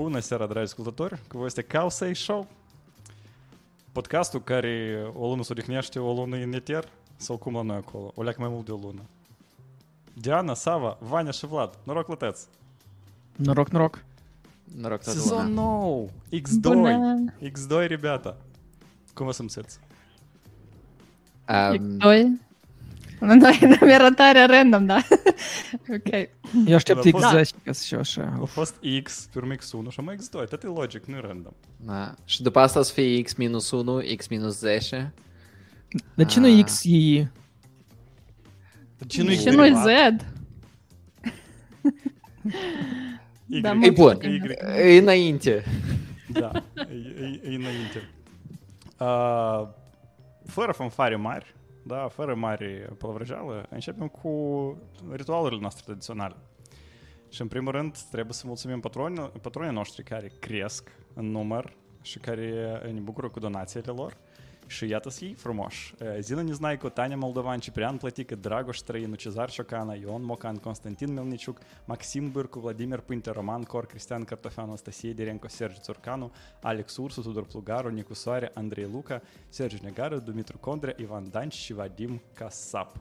Bună seara, dragi ascultători! Cu voi este Causei Show, podcastul care o lună se odihnește, o lună în eter, sau cum la noi acolo, o leacă mai mult de o lună. Diana, Sava, Vania și Vlad, noroc lăteți! Noroc, noroc. Noroc toată Sezon lumea. nou! X2! Bună! X2, ребята! Cum vă simțiți? Um, Doi. Nu, noi dăm arătarea random, da. Ok. Eu aștept Da, X10 ca să fiu așa. A fost X, pe urmă X1 și mai X2. Tot e logic, nu e random. da. Și după asta o să fie x minus 1, x minus 10. De ce nu Ah. X e... Ce nu Și nu Z. Y. Da, E mă, bun. Y. E înainte. Da, e, e, e înainte. Uh, fără fanfare mari, da, fără mari pălvrăjeală, începem cu ritualurile noastre tradiționale. Și în primul rând trebuie să mulțumim patronii, patronii noștri care cresc în număr și care ne bucură cu donațiile lor. Și iată-ți ei frumoși. Zina Незнайко, Таня Молдован, Ciprian Plătică, Dragoș Străinu, Cezar Ciocana, Ion Mocan, Constantin Melniciuc, Maxim Bârcu, Vladimir Pânte, Roman Cor, Cristian Cartofeanu, Anastasie Direnco, Sergiu Țurcanu, Alex Ursu, Tudor Plugaru, Nicu Soare, Andrei Luca, Sergiu Negaru, Dumitru Condrea, Ivan Danci și Vadim Casap.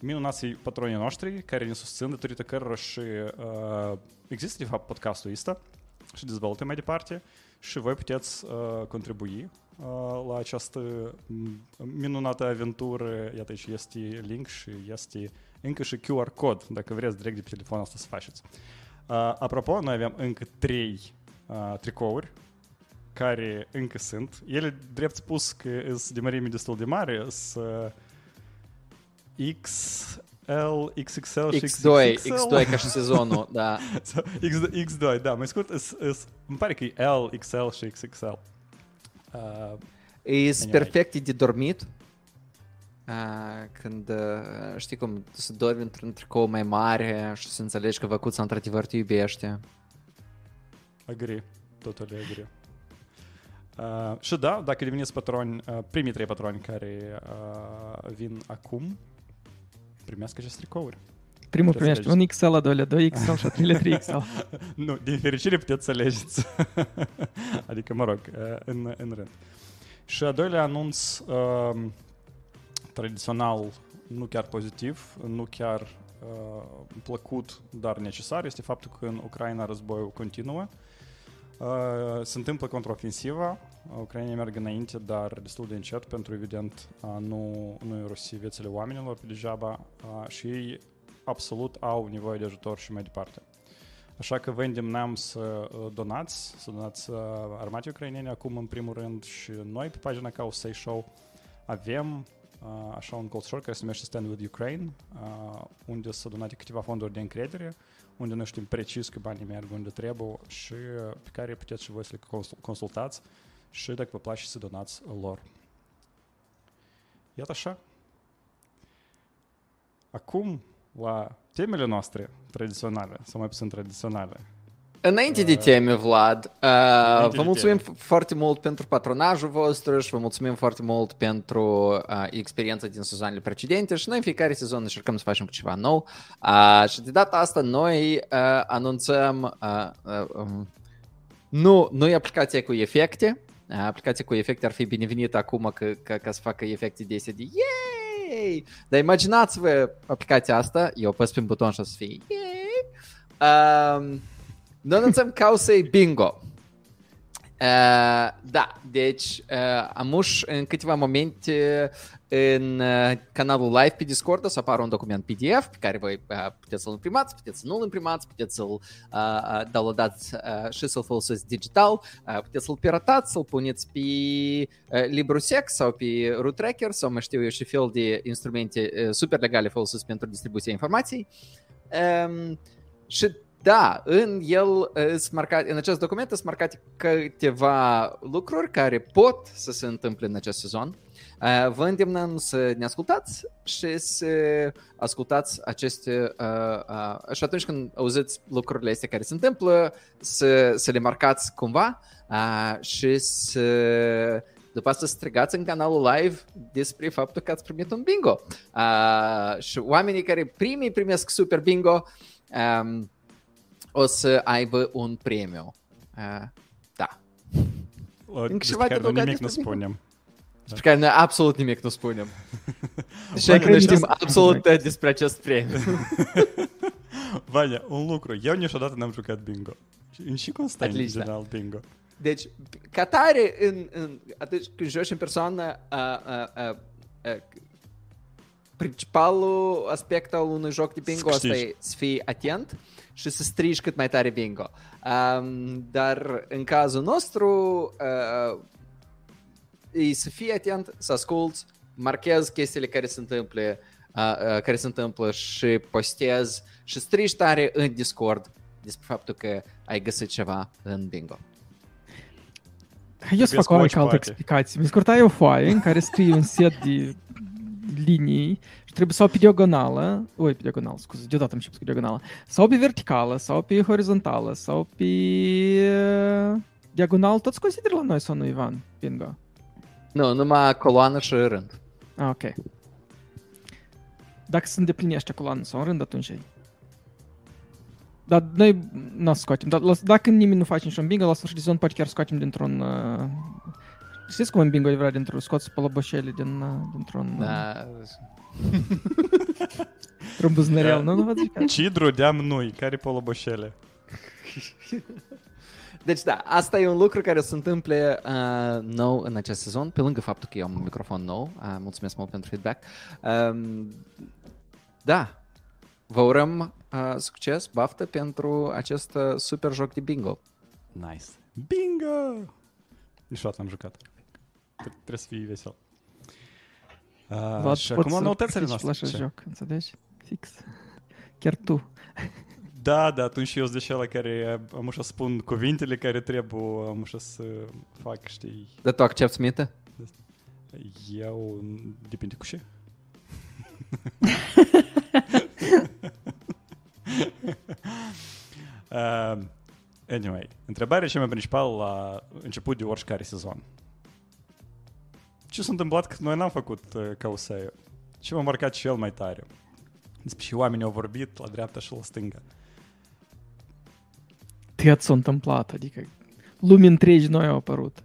Minunații patronii noștri care ne susțin datorită cărora și uh, există de fapt podcastul ăsta și dezvoltă mai departe și voi puteți uh, contribui uh, la această minunată aventură. Iată și este link și este încă și QR cod, dacă vreți direct de pe telefonul asta să faceți. Uh, apropo, noi avem încă trei uh, tricouri care încă sunt. Ele, drept spus, că sunt de mărime destul de mare, sunt XL, XXL și X2, XXL. X2 ca și sezonul, da. X, X2, da, mai scurt, îmi pare că e L, XL și XXL. Uh, E Anyway. perfect de dormit. Uh, când, uh, știi cum, să dormi într-un tricou mai mare și să înțelegi că văcuța într-adevăr te iubește. agree, totally agree. Uh, și da, dacă deveniți patroni, uh, primii trei patroni care uh, vin acum, primesc aceste tricouri. Primul Trebuie să primește un XL, a doilea 2 XL și a treilea 3XL. Nu, din fericire puteți să alegeți. adică, mă rog, uh, în, în rând. Și a doilea anunț um, tradițional, nu chiar pozitiv, nu chiar uh, plăcut, dar necesar, este faptul că în Ucraina războiul continuă. Uh, se întâmplă contraofensiva, Ucraina merg înainte, dar destul de încet, pentru evident uh, nu, nu irosi viețile oamenilor pe degeaba uh, și ei absolut au nevoie de ajutor și mai departe. Așa că vă îndemnăm să uh, donați, să donați uh, armatei ucrainene acum în primul rând și noi pe pagina Causei Show avem uh, așa un colțșor care se numește Stand with Ukraine, uh, unde să donate câteva fonduri de încredere, unde noi știm precis că banii merg unde trebuie și uh, pe care puteți și voi să le consul- consultați și dacă vă place să donați lor. Iată așa. Acum, la temele noastre tradiționale, sau mai puțin tradiționale, Înainte de teme, Vlad, uh, Înainte vă de mulțumim teme. f- foarte mult pentru patronajul vostru și vă mulțumim foarte mult pentru uh, experiența din sezoanele precedente și noi în fiecare sezon încercăm să facem ceva nou. Uh, și de data asta noi uh, anunțăm uh, uh, um, nu, nu e aplicația cu efecte, uh, aplicația cu efecte ar fi binevenită acum că, că, ca să facă efecte de astea de yay! Dar imaginați-vă aplicația asta, eu apăs pe un buton și o să fie yay! Um, noi anunțăm causei bingo. Uh, da, deci uh, amuș în câteva momente în uh, canalul live pe Discord o să apară un document PDF pe care voi uh, puteți să-l imprimați, puteți să nu-l imprimați, puteți să-l uh, uh, downloadați uh, și să-l folosiți digital, uh, puteți să-l piratați, să-l puneți pe uh, LibreSec sau pe Root Tracker sau mai știu eu și fel de instrumente uh, super legale folosite pentru distribuția informației. Um, și da, în el uh, sunt marcat, în acest document sunt marcate câteva lucruri care pot să se întâmple în acest sezon. Uh, Vă îndemnăm să ne ascultați și să ascultați aceste... Uh, uh, și atunci când auziți lucrurile astea care se întâmplă, să, să le marcați cumva uh, și să după asta strigați în canalul live despre faptul că ați primit un bingo. Uh, și oamenii care primii primesc super bingo um, os aibă un premiu. Da. O, despre care noi nimic nu spunem. Despre care noi absolut nimic nu spunem. Și că noi știm absolut despre acest premiu. Vania, un lucru. Eu niciodată n-am jucat bingo. Și Constantin, în general, bingo. Deci, ca tare, în, în, atunci când joci în persoană, a, a, a, a, principalul aspect al unui joc de bingo asta e să fii atent, și să strigi cât mai tare bingo. Um, dar în cazul nostru, uh, e să fii atent, să asculți, marchezi chestiile care se întâmplă, uh, uh, care se întâmplă și postezi și strigi tare în Discord despre faptul că ai găsit ceva în bingo. Hai eu să Trebuie fac o scoci, mică altă poate. explicație. Mi scurtai o foaie în care scrie un set de linii și trebuie sau pe diagonală, oi, pe diagonală, scuze, deodată am început cu diagonală, sau pe verticală, sau pe horizontală, sau pe uh, diagonal, toți consideră la noi sau nu, Ivan? Bingo. Nu, numai coloană și rând. Ah, ok. Dacă se îndeplinește coloană sau în rând, atunci e. Dar noi nu o să scoatem. Dar la- dacă nimeni nu face niciun bingo, la sfârșit de sezon poate chiar scoatem dintr-un... Uh... Știți cum în bingo e vrea dintr-un scoți pălăboșele din, uh, dintr-un, uh, Da. Dintr-un buznărel, nu? Nu vă zic? Cidru deam noi, care poloboșele. Deci da, asta e un lucru care se întâmplă uh, nou în acest sezon, pe lângă faptul că eu am un microfon nou. Uh, mulțumesc mult pentru feedback. Um, da, vă urăm uh, succes, baftă pentru acest uh, super joc de bingo. Nice. Bingo! Niciodată n-am jucat. Tre- Trebuie să fii vesel. Uh, Vlad, și poți acum să noutățile participi noastre. la acest Ce? joc, înțelegi? Fix. Chiar tu. Da, da, atunci eu sunt de cel care am ușa să spun cuvintele care trebuie, am ușa să fac, știi, Dar tu accepti minte? eu, depinde cu ce. uh, anyway, întrebarea cea mai principală la început de oricare sezon. Ce s-a întâmplat că noi n-am făcut uh, causeiul? Ce m-a marcat cel mai tare? Despre ce oamenii au vorbit la dreapta și la stânga. Cât s-a întâmplat, adică lumii întregi noi au apărut.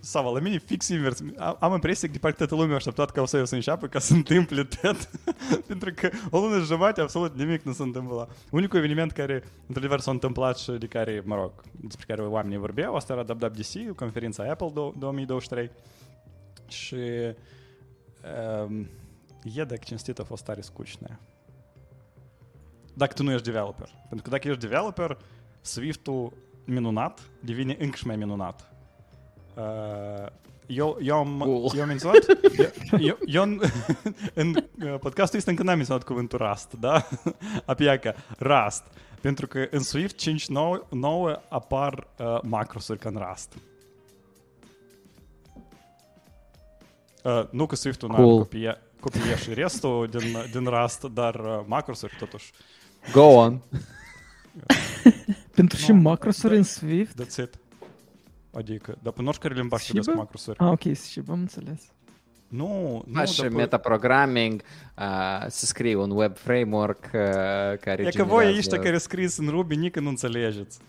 Sava, la mine fix invers. Am, am impresia că de parcă toată lumea a așteptat ca o să să înceapă ca să întâmple tot. Pentru că o lună și jumătate absolut nimic nu s-a întâmplat. Unicul eveniment care într-adevăr s-a întâmplat și de care, mă rog, despre care oamenii vorbeau, asta era WWDC, conferința Apple 2023. Și um, e, dacă cinstit, a fost tare scușnă. Dacă tu nu ești developer. Pentru că dacă ești developer, Swift-ul minunat devine încă și mai minunat. Eu, eu, am, Cool. în, în uh, podcastul ăsta încă n-am menționat cuvântul Rust, da? Apiaca, Rust. Pentru că în Swift 5.9 apar uh, macrosuri ca în Rust. Uh, nu că Swift-ul Cool. copia, copia și restul din, din Rust, dar uh, macrosuri totuși. Go on. Pentru și Nu, macrosuri în Swift? That's it. Adică, dar până oricare limbaj Și trebuie bă? macrosuri. Ah, ok, și am înțeles. Nu, nu, Faci dar pe- metaprogramming, uh, să scrii un web framework uh, care E că voi generează- ăștia care scris în Ruby nici nu înțelegeți.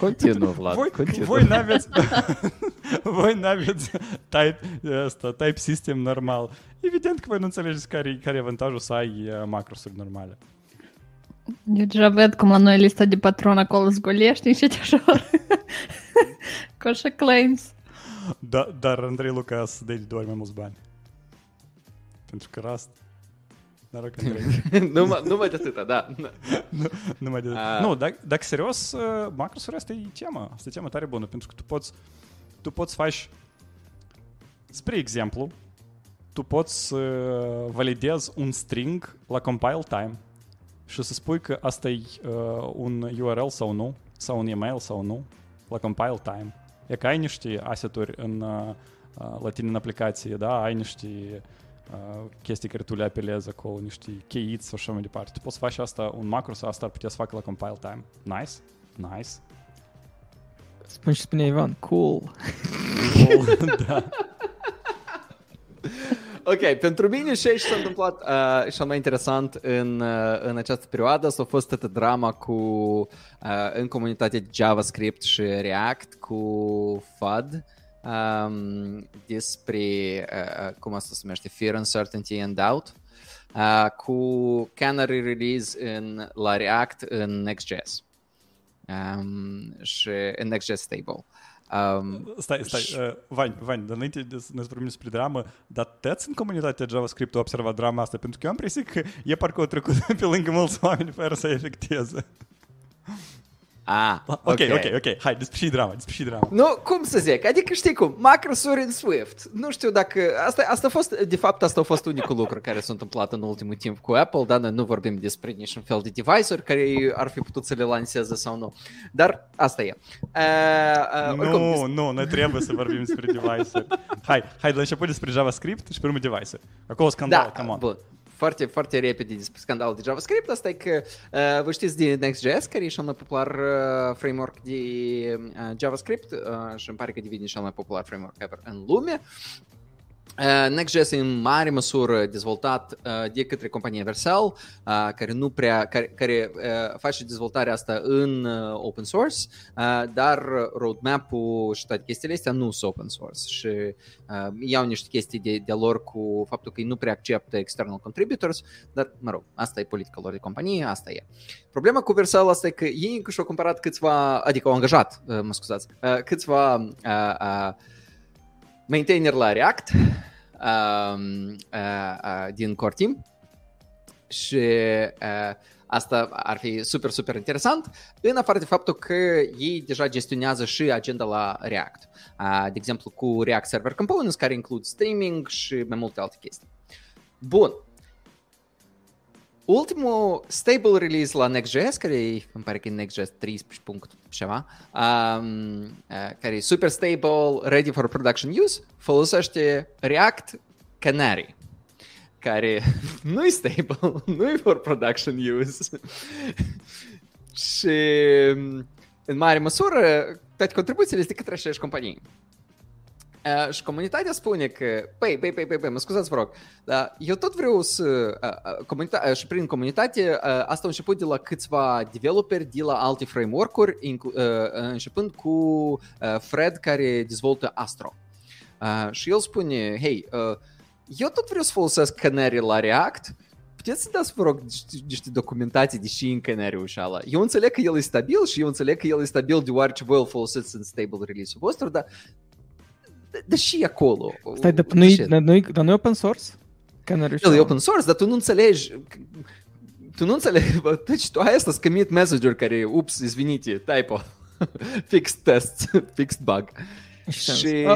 Continuu, Vlad, voi, continuu. voi n-aveți voi n-aveți type, asta, type system normal. Evident că voi nu înțelegeți care, care e avantajul să ai uh, macrosuri normale. Eu deja văd cum la noi lista de patron acolo zgolește încet așa. Cu așa claims. Da, dar Andrei Lucas dă de două ori mai mulți bani. Pentru că Rust Noroc, Andrei. numai, numai de atâta, da. nu mai de... A. Nu, dacă, dacă serios, uh, macrosuri asta e tema. Asta e tema tare bună, pentru că tu poți, tu poți faci, spre exemplu, tu poți să validezi un string la compile time și să spui că asta e uh, un URL sau nu, sau un email sau nu, la compile time. E că ai niște asset-uri în, uh, uh, la tine în aplicație, da? Ai niște uh, chestii care tu le apelezi acolo, niște cheyiți sau așa mai departe. Tu poți să faci asta, un macro sau asta ar putea să facă la compile time. Nice, nice. Spune și spune Ivan, cool. Cool, da. Ok, pentru mine și ce s-a întâmplat uh, cel mai interesant în, uh, în această perioadă a fost toată drama cu uh, în comunitatea JavaScript și React cu FUD um, despre, uh, uh, cum asta se numește, Fear, Uncertainty and Doubt uh, cu Canary release în, la React în Next.js um, și în Next.js Stable. Um, stai, stai, uh, Vani, Vani, dar înainte de să ne vorbim despre dramă, dar tăți în comunitatea JavaScript au observat drama asta? Pentru că eu am impresia că e parcă o trecut pe lângă mulți oameni fără să efecteze. Ah, ok, ok, ok, ok. Hai, despre și drama, despre și drama. Nu, cum să zic, adică știi cum, macrosuri în Swift. Nu știu dacă, asta, asta a fost, de fapt, asta a fost unicul lucru care s-a întâmplat în ultimul timp cu Apple, dar noi nu vorbim despre niciun fel de device-uri care ar fi putut să le lanseze sau nu. Dar asta e. Uh, uh, nu, oricum, nu, noi trebuie să vorbim despre device-uri. Hai, hai de la început despre JavaScript și pe urmă device-uri. Acolo scandal, da, come on. Bun foarte, foarte repede despre scandalul de JavaScript, asta e că uh, vă știți de Next.js, care e cel mai popular uh, framework de uh, JavaScript uh, și îmi pare că devine cel mai popular framework ever în lume. Uh, Next.js e în mare măsură dezvoltat uh, de către compania Vercel, uh, care nu prea, care, care face dezvoltarea asta în open source, dar roadmap-ul și toate chestiile astea nu sunt open source și iau niște chestii de, de lor cu faptul că ei nu prea acceptă external contributors, dar, mă rog, asta e politica lor de companie, asta e. Problema cu Vercel asta e că ei încă și-au cumpărat câțiva, adică au angajat, mă scuzați, câțiva uh, uh, maintainer la React uh, uh, uh, din core team și uh, asta ar fi super, super interesant, în afară de faptul că ei deja gestionează și agenda la React. Uh, de exemplu, cu React Server Components, care includ streaming și mai multe alte chestii. Bun, ultimul stable release la Next.js, care e, îmi pare că e Next.js 13 punct ceva, um, uh, care e super stable, ready for production use, folosește React Canary, care nu e stable, nu e for production use. și în mare măsură, toate contribuțiile sunt de către aceeași companii. Uh, și comunitatea spune că, păi, păi, păi, păi, păi mă scuzați, vă rog, dar eu tot vreau să, uh, uh, comunita- uh, și prin comunitate, uh, asta a început de la câțiva developeri de la alte framework-uri, inclu- uh, începând cu uh, Fred, care dezvoltă Astro. Uh, și el spune, hei, uh, eu tot vreau să folosesc Canary la React, puteți să dați, vă rog, niște documentații de și încă n-a reușit ala. Eu înțeleg că el e stabil și eu înțeleg că el e stabil deoarece voi îl folosiți în stable release-ul vostru, dar dar și acolo. Stai, dar nu e, dar nu e open source? El e open source, dar tu nu înțelegi tu nu înțelegi, deci tu ai asta commit message care, ups, izvinite, typo, fixed test, fixed bug. Și... A,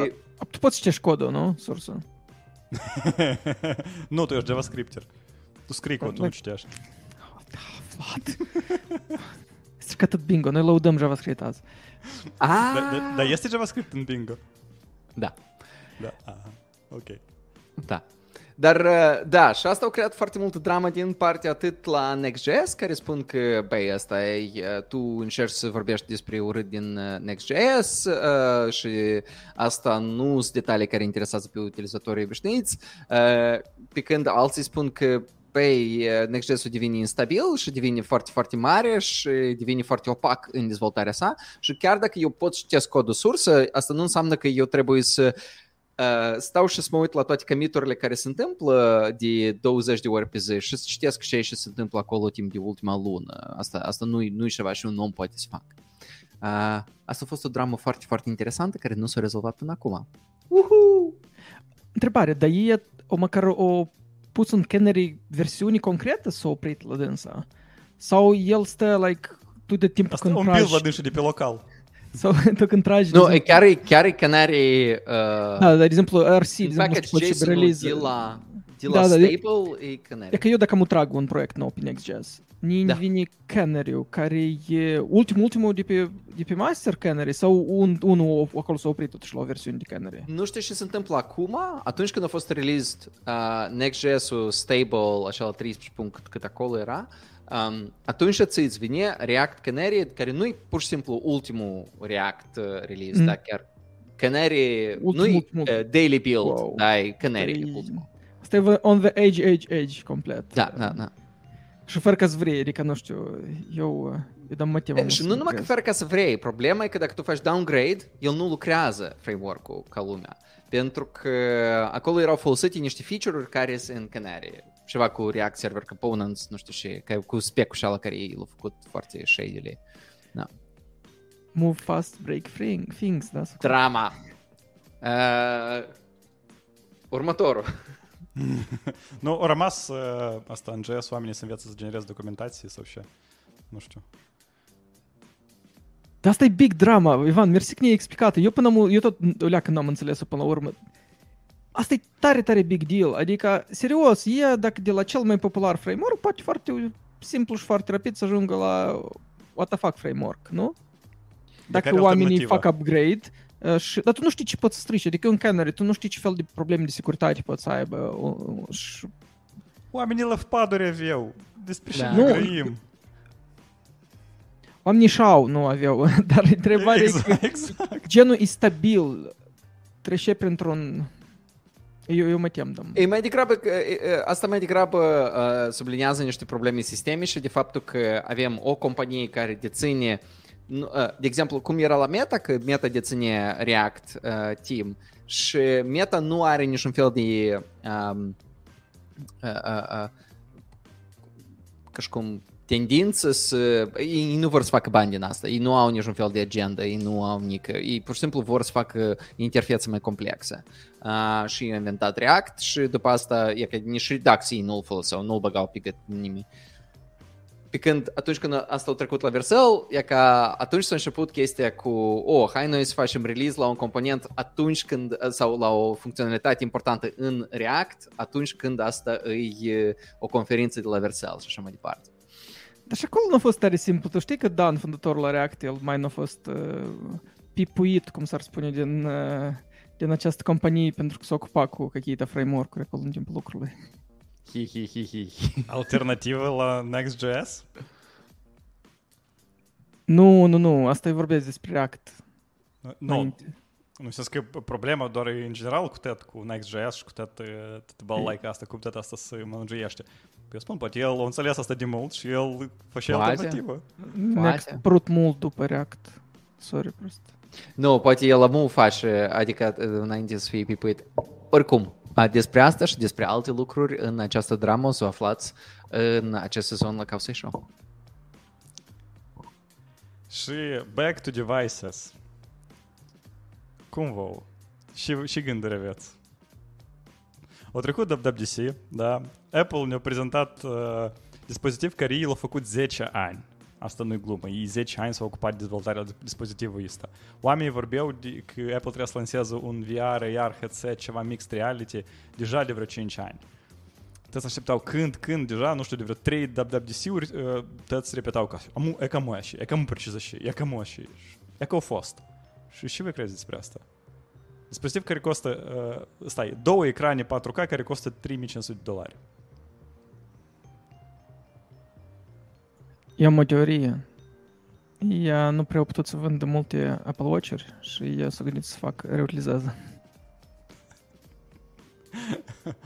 tu poți citești codul, nu? Sursă. nu, tu ești JavaScripter. Tu scrii cod, tu nu citești. Vlad. Stricat tot bingo, noi lăudăm JavaScript azi. Dar este JavaScript în bingo. Da. Da, aha. ok. Da. Dar, uh, da, și asta au creat foarte multă dramă din partea atât la Next.js, care spun că, băi, asta e, uh, tu încerci să vorbești despre urât din uh, Next.js uh, și asta nu sunt detalii care interesează pe utilizatorii obișnuiți, uh, pe când alții spun că păi, Next.js-ul devine instabil și devine foarte, foarte mare și devine foarte opac în dezvoltarea sa și chiar dacă eu pot citesc codul sursă, asta nu înseamnă că eu trebuie să uh, stau și să mă uit la toate commiturile care se întâmplă de 20 de ori pe zi și să citesc ce și se întâmplă acolo timp de ultima lună. Asta, asta nu, nu e ceva și un om poate să facă. Uh, asta a fost o dramă foarte, foarte interesantă care nu s-a rezolvat până acum. Uhu! Întrebare, dar e o măcar o pus un Canary versiuni concrete s-a oprit la dânsa? Sau el stă, like, tu de timp Asta când un tragi... la de pe local. Sau tu când tragi... Nu, e chiar, e, chiar e Canary... Uh, da, de exemplu, RC, de exemplu, package release... de la, de la da, stable da, e Canary. E că eu dacă mă trag un proiect nou pe Next.js, ni da. vine Canary, care e ultimul, ultimul de pe, de pe Master Canary sau un, unul acolo s-a oprit totuși la o versiune de Canary? Nu știu ce se întâmplă acum. Atunci când a fost released uh, Next.js-ul stable, așa la 13 punct cât acolo era, um, atunci îți vine React Canary, care nu e pur și simplu ultimul React uh, release, mm. dar chiar Canary, nu e uh, daily build, wow. dar e Canary ultimul. Stai on the edge, edge, edge complet. Da, da, da. Și fără că vrei, adică nu știu, eu, eu dăm motivul. E, și nu numai că fără ca să vrei, problema e că dacă tu faci downgrade, el nu lucrează framework-ul ca lumea. Pentru că acolo erau folosite niște feature-uri care sunt în Canary. Ceva cu React Server Components, nu știu și, că, cu spec-ul și ala care ei l-au făcut foarte shady Da. Move fast, break things, da? Drama. Uh, următorul. Nu, au rămas uh, asta în JS, oamenii să înveță să genereze documentații sau ce. Nu știu. Dar asta e big drama, Ivan, mersi că ne-ai explicat. Eu până am, eu tot o când am înțeles-o până la urmă. Asta e tare, tare big deal. Adică, serios, e dacă de la cel mai popular framework, poate foarte simplu și foarte rapid să ajungă la what the fuck framework, nu? Dacă oamenii fac upgrade, uh, și, dar tu nu știi ce poți strici, adică în Canary, tu nu știi ce fel de probleme de securitate poți să aibă. Uh, și... Oamenii la paduri aveau, despre ce da. ne grăim. Oamenii și-au, nu aveau, dar întrebarea exact, e că exact. genul e stabil, trece printr-un... Eu, eu mă tem, domn. E mai degrabă, asta mai degrabă uh, sublinează niște probleme sistemice de faptul că avem o companie care deține uh, de exemplu, cum era la Meta, că Meta deține React uh, Team și Meta nu are niciun fel de um, uh, uh, uh, ca și cum tendință să... Ei nu vor să facă bani din asta, ei nu au niciun fel de agenda, ei nu au nică, ei pur și simplu vor să facă interfețe mai complexe. Uh, și au inventat React și după asta e că nici redacții nu-l foloseau, nu-l băgau pe gât nimic. Pe când atunci când asta a trecut la Vercel, e ca atunci s-a început chestia cu, oh, hai noi să facem release la un component atunci când, sau la o funcționalitate importantă în React, atunci când asta e o conferință de la Vercel și așa mai departe. Dar și acolo nu a fost tare simplu. Tu știi că Dan, fondatorul la React, el mai nu a fost uh, pipuit, cum s-ar spune, din, uh, din această companie pentru că s-a ocupat cu какие-то framework-uri acolo în timpul lucrului. Hi, hi, hi, hi. Alternativă la Next.js? Nu, nu, nu. Asta e vorbesc despre React. Nu, nu, să că problema doar în general cu tot, cu Next.js și cu tot, tot balaica asta, cu tot asta să manageiește. Eu spun, poate el a înțeles asta de mult și el face alternativă. Next prut mult după React. Sorry, prost. Nu, poate el nu face, adică înainte să fie pipuit. Oricum, despre asta și despre alte lucruri în această dramă o să o aflați în acest sezon la Causei Show. Și back to devices. Cum vă? Și, și gânduri aveți? O trecut WWDC, da, Apple ne-a prezentat uh, dispozitiv care ei l-au făcut 10 ani. Asta nu e glumă. Ei 10 ani s-au ocupat de dezvoltarea dispozitivului ăsta. Oamenii vorbeau de, că Apple trebuie să lanseze un VR, AR, headset, ceva mixed reality, deja de vreo 5 ani. Toți așteptau când, când, deja, nu știu, de vreo 3 WWDC-uri, uh, toți repetau că amu, e cam așa, e cam preciză și, e cam așa, e ca au fost. Și ce vă credeți despre asta? Dispozitiv care costă, uh, stai, două ecrane 4K care costă 3500 de dolari. Eu am o teorie. Ea nu prea a putut să vândă multe Apple Watch-uri și ea s-a gândit să fac reutilizează.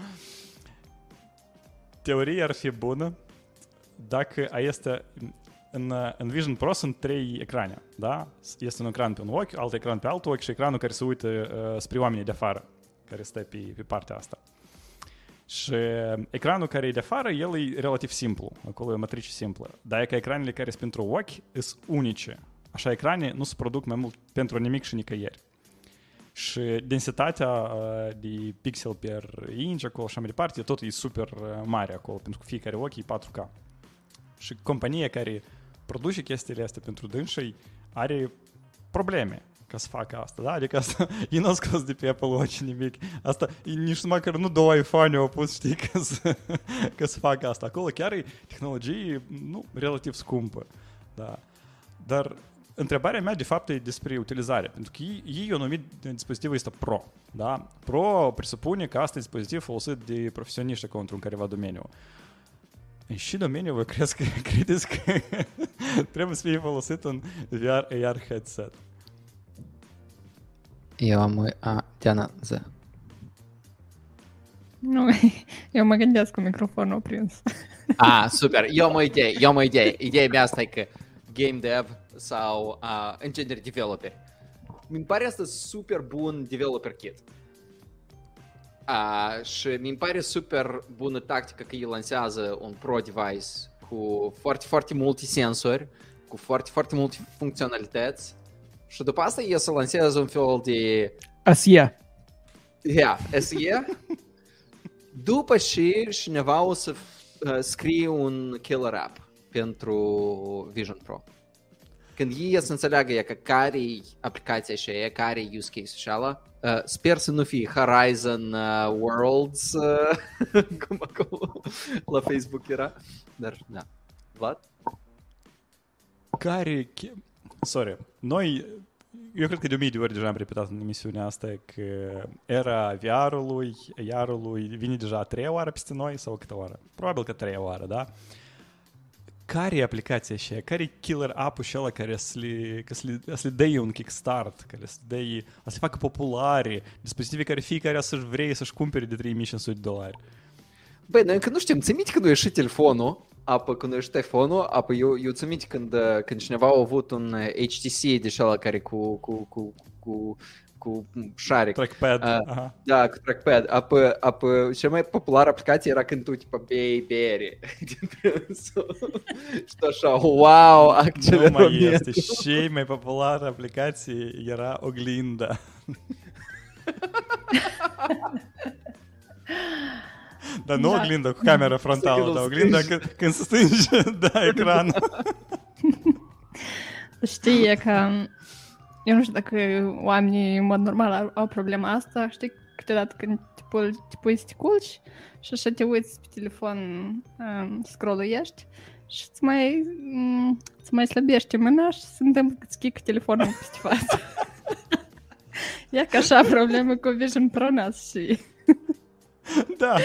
Teoria ar fi bună dacă este în, în Vision Pro sunt trei ecrane, da? Este un ecran pe un ochi, alt ecran pe alt ochi și ecranul care se uită uh, spre oamenii de afară, care stă pe, pe partea asta. Și ecranul care e de afară, el e relativ simplu, acolo e o matrice simplă. Dar e că ecranele care sunt pentru ochi sunt unice. Așa, ecrane nu se produc mai mult pentru nimic și nicăieri. Și densitatea uh, de pixel per inch acolo și mai departe, tot e super uh, mare acolo, pentru că fiecare ochi e 4K. Și compania care produce chestiile astea pentru dânsii are probleme ca să facă asta, da? Adică asta, ei nu au scos de pe Apple Watch nimic. Asta, nici măcar nu două iPhone au pus, știi, ca să, ca să facă asta. Acolo chiar e tehnologie, nu, relativ scumpă, da. Dar întrebarea mea, de fapt, e despre utilizare. Pentru că ei, ei au numit dispozitivul ăsta Pro, da? Pro presupune că asta e dispozitiv folosit de profesioniști acolo într-un careva domeniu. În și domeniu vă crezi că credeți că trebuie să fie folosit un VR AR headset? Eu am a Diana Z. Nu, eu mă gândesc cu microfonul oprins. Ah, super. Eu am o idee, eu am o idee. Ideea mea asta e că game dev sau, uh, în genere, developer. Mi pare asta super bun developer kit. Uh, și mi pare super bună tactică că el lansează un pro device cu foarte, foarte multe sensori, cu foarte, foarte multe funcționalități și după asta e să lansează un fel de Asia. Yeah, SE. După și cineva o să uh, scrie un killer app pentru Vision Pro. Când ei să înțeleagă ea că care e aplicația și e, care e use case și ala, uh, sper să nu fie Horizon uh, Worlds, uh, cum acolo la Facebook era, dar da. Vlad? Care... che- Sorry. Noi, eu cred că de o mie de ori deja am repetat în emisiunea asta că era VR-ului, AR-ului vine deja a treia oară peste noi sau câte oară? Probabil că a treia oară, da? Care e aplicația și care e killer app-ul și ăla care să le, că să le, să le dai un kickstart, care să dai, să le facă populare, dispozitive care fiecare să-și vrei să-și cumpere de 3500 de dolari. Băi, noi încă nu știm, ți minte când a ieșit telefonul, apă când a ieșit telefonul, apă eu, eu ți minte când, uh, când cineva a avut un uh, HTC de ăla care cu, cu, cu, cu, cu șaric. Trackpad. Ah. aha. Da, cu trackpad. Apă, apă, cea mai populară aplicație era când tu, tipa, bei bere din trânsul. Și tu așa, wow, Nu accelerăm mai este. Și mai populară aplicație era oglinda. Dar nu Da. oglinda cu camera frontală, când dar îl oglinda stângi. când, când se stânge da, ecran. Știi, e că... Eu nu știu dacă oamenii în mod normal au, au problema asta. Știi, câteodată când te pui, te pui să te culci și așa te uiți pe telefon, um, scrolluiești și îți mai, um, îți mai slăbește mâna și se întâmplă că îți chică telefonul peste față. e ca așa problemă cu Vision Pro NAS și... Da,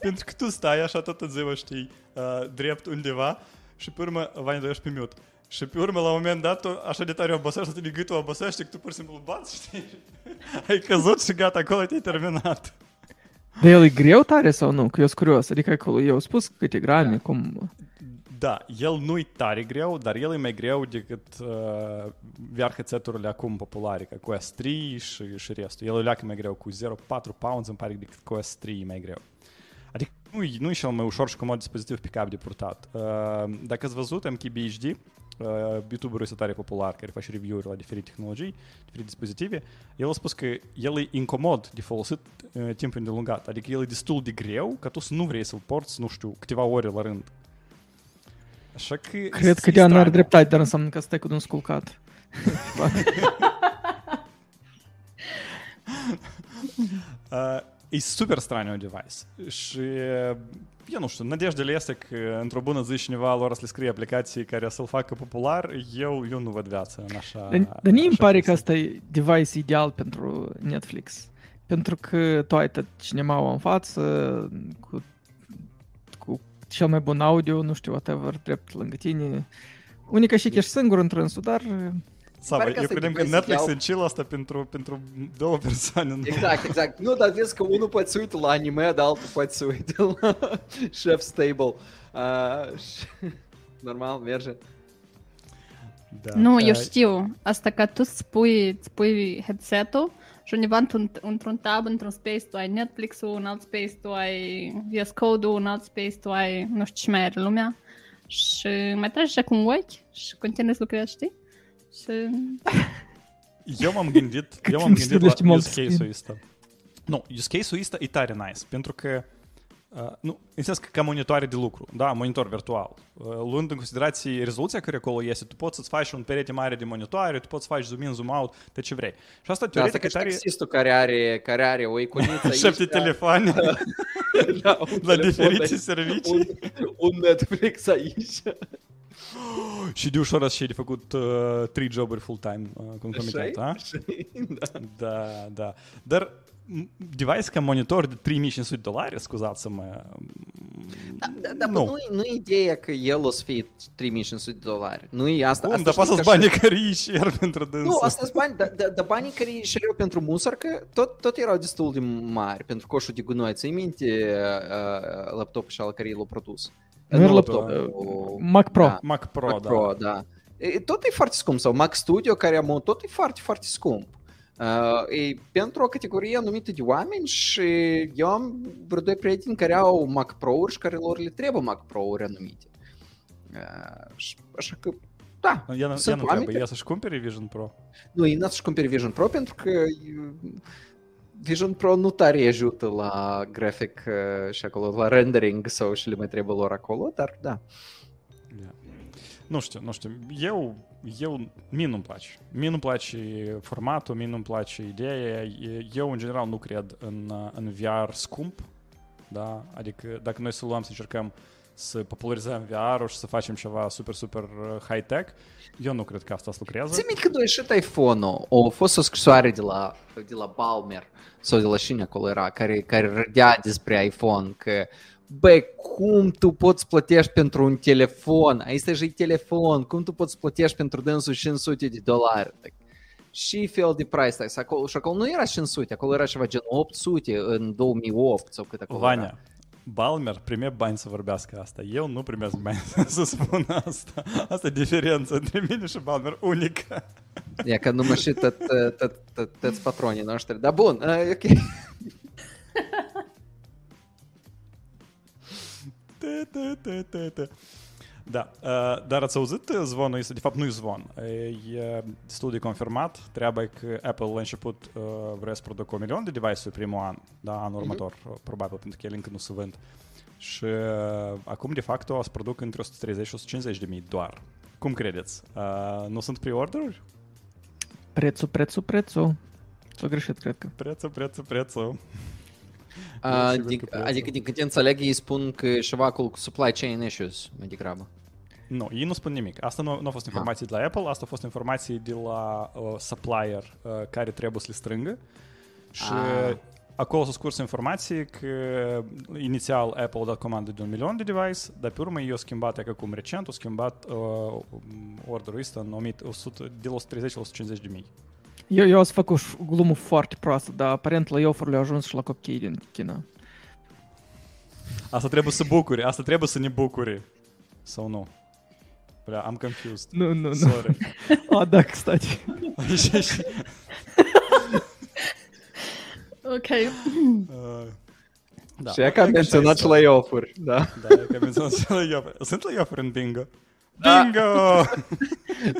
pentru, că tu stai așa toată ziua, știi, uh, drept undeva și pe urmă, Vania, dă pe mute. Și pe urmă, la un moment dat, tu așa de tare obosești, de gâtul obosește, că tu pur și simplu bați, știi? Ai căzut și gata, acolo te-ai terminat. Dar el e greu tare sau nu? Că eu sunt curios. Adică acolo eu spus câte grame, cum... Da, el nu-i tare greu, dar el e mai greu decât uh, VR headset-urile acum populare, ca Quest 3 și, și restul. El e leacă mai greu, cu 0,4 pounds îmi pare decât Quest 3 e mai greu. Adică nu e, nu e cel mai ușor și comod dispozitiv pe cap de purtat. Uh, dacă ați văzut MKBHD, uh, youtuberul este tare popular, care face review-uri la diferite tehnologii, diferite dispozitive, el a spus că el e incomod de folosit uh, timp îndelungat. Adică el e destul de greu ca tu să nu vrei să-l porți, nu știu, câteva ore la rând. Așa că... Cred că e Diana are straniu. dreptate, dar înseamnă că stai cu un sculcat. Uh, e super straniu device. Și eu nu știu, nădejdele este că într-o bună zi cineva lor să le scrie aplicații care să-l facă popular, eu, eu nu văd viața în așa... Dar, dar mie îmi așa pare că chestii. asta e device ideal pentru Netflix. Pentru că tu ai tot cinema în față, cu, cu cel mai bun audio, nu știu, whatever, drept lângă tine. Unica și că ești singur într-însul, dar Sava, Pare că eu asta e credem că device Netflix ideal. e chill asta pentru, pentru două persoane. nu? Exact, exact. Nu, dar vezi că unul poate să uite la anime, dar altul poate să uite la Chef Stable. Uh, și... Normal, merge. Da. Nu, eu Uh, știu. Asta că tu îți pui, îți pui headset-ul și undeva într-un, într-un tab, într-un space, tu ai Netflix-ul, un alt space, tu ai VS Code-ul, un alt space, tu ai nu știu ce mai are lumea. Și mai tragi așa cu un ochi și continui să lucrezi, știi? Și Eu m-am gândit, eu m-am îmi gândit stabilește la mult use case-ul ăsta. Nu, use case-ul ăsta e tare nice, pentru că Uh, nu, în sens că ca monitoare de lucru, da, monitor virtual. Uh, luând în considerație rezoluția care acolo este, tu poți să-ți faci un perete mare de monitoare, tu poți să faci zoom in, zoom out, de ce vrei. Și asta Da, asta teoretic ca e și tare... taxistul care are, care are o iconiță aici. Șapte da, telefoane da, un la telefon diferite aici, servicii. Un, un Netflix aici. Și de ușor și de făcut uh, trei joburi full-time uh, concomitent, Așa-i? a? Așa-i? Da. Da, da. Dar m, device ca monitor de 3500 dolari, scuzați-mă, Da, da, da, nu. nu. Nu, nu e ideea că el o să fie 3500 de dolari. Nu e asta. Bun, asta dar știi poate că să așa- banii care îi share pentru dânsul. Nu, asta sunt bani, dar da, da, banii care îi șereau pentru musăr, că tot, tot erau destul de mari pentru coșul de gunoi. Ți-ai minte uh, laptopul și al care l-a produs? Nu era laptopul. Mac Pro. Da. Mac Pro, Mac da. Pro, da. E, tot e foarte scump. Sau Mac Studio, care am tot e foarte, foarte scump. Uh, e pentru o categorie anumită de oameni și eu am vreo doi prieteni care au Mac Pro-uri și care lor le trebuie Mac Pro-uri anumite. Uh, și- așa că, da, Ea, ea Sunt nu oameni trebuie, ea să-și cumpere Vision Pro. nu, e să-și cumperi Vision Pro pentru că e, Vision Pro nu tare ajută la grafic uh, și acolo, la rendering sau și le mai trebuie lor acolo, dar da. Da. Nu știu, nu știu. Eu, eu, mie nu-mi place. Mie nu-mi place formatul, mie nu-mi place ideea. E- Eu, în general, nu cred în, uh, în VR scump. Da? Adică, dacă noi să luăm să încercăm să popularizăm VR-ul și să facem ceva super, super uh, high-tech, eu nu cred că asta să lucrează. Ți minte când a ieșit iPhone-ul, a fost o scrisoare de la, de la Balmer sau de la cine acolo era, care, care râdea despre iPhone, că băi, cum tu poți plătești pentru un telefon? Aici e telefon, cum tu poți plătești pentru dânsul 500 de dolari? Și fel de price tags. Acolo, și acolo nu era 500, acolo era ceva gen 800 în 2008 sau cât acolo Vania, era. Balmer prime bani să vorbească asta. Eu nu primesc bani să spun asta. Asta e diferența între mine și Balmer, unică. E că numai și tot, tot, tot, tot, toți patronii noștri. Dar bun, uh, ok. Te, te, te, te, te. Da, uh, dar ați auzit zvonul ăsta? De fapt, nu e zvon. E destul de confirmat. Treaba e că Apple la început uh, vrea să producă un milion de device-uri primul an, da, anul următor, probabil, pentru că ele încă nu se vând. Și uh, acum, de fapt, o să produc între 130 și 150 de mii doar. Cum credeți? Uh, nu sunt pre-order-uri? Prețul, prețul, prețul. S-a greșit, cred că. Prețul, prețul, prețul. Uh, sigur din, că prețul. adică din câte înțeleg ei spun că e ceva acolo cu supply chain issues mai degrabă. Nu, ei nu spun nimic. Asta nu, nu au fost informații de la Apple, asta au fost informații de la uh, supplier uh, care trebuie să le strângă. Și Ah. acolo s-au scurs informații că inițial Apple a dat comandă de un milion de device, dar pe urmă i-au schimbat, că acum recent, au schimbat uh, orderul ăsta în 100, de la 130 la 150 de mii. Eu, eu o să fac o ș- glumă foarte proastă, dar aparent la offer au ajuns și la copchei din China. Asta trebuie să bucuri, asta trebuie să ne bucuri. Sau nu? Bля, am confused. Nu, nu, nu. Sorry. A, da, kстати. și, și, Ok. uh, da. Și e că am Cred așa menționat și este. la offer, da. Da, că am menționat și la Iofre. Sunt la Iofre în bingo. Da. Bingo!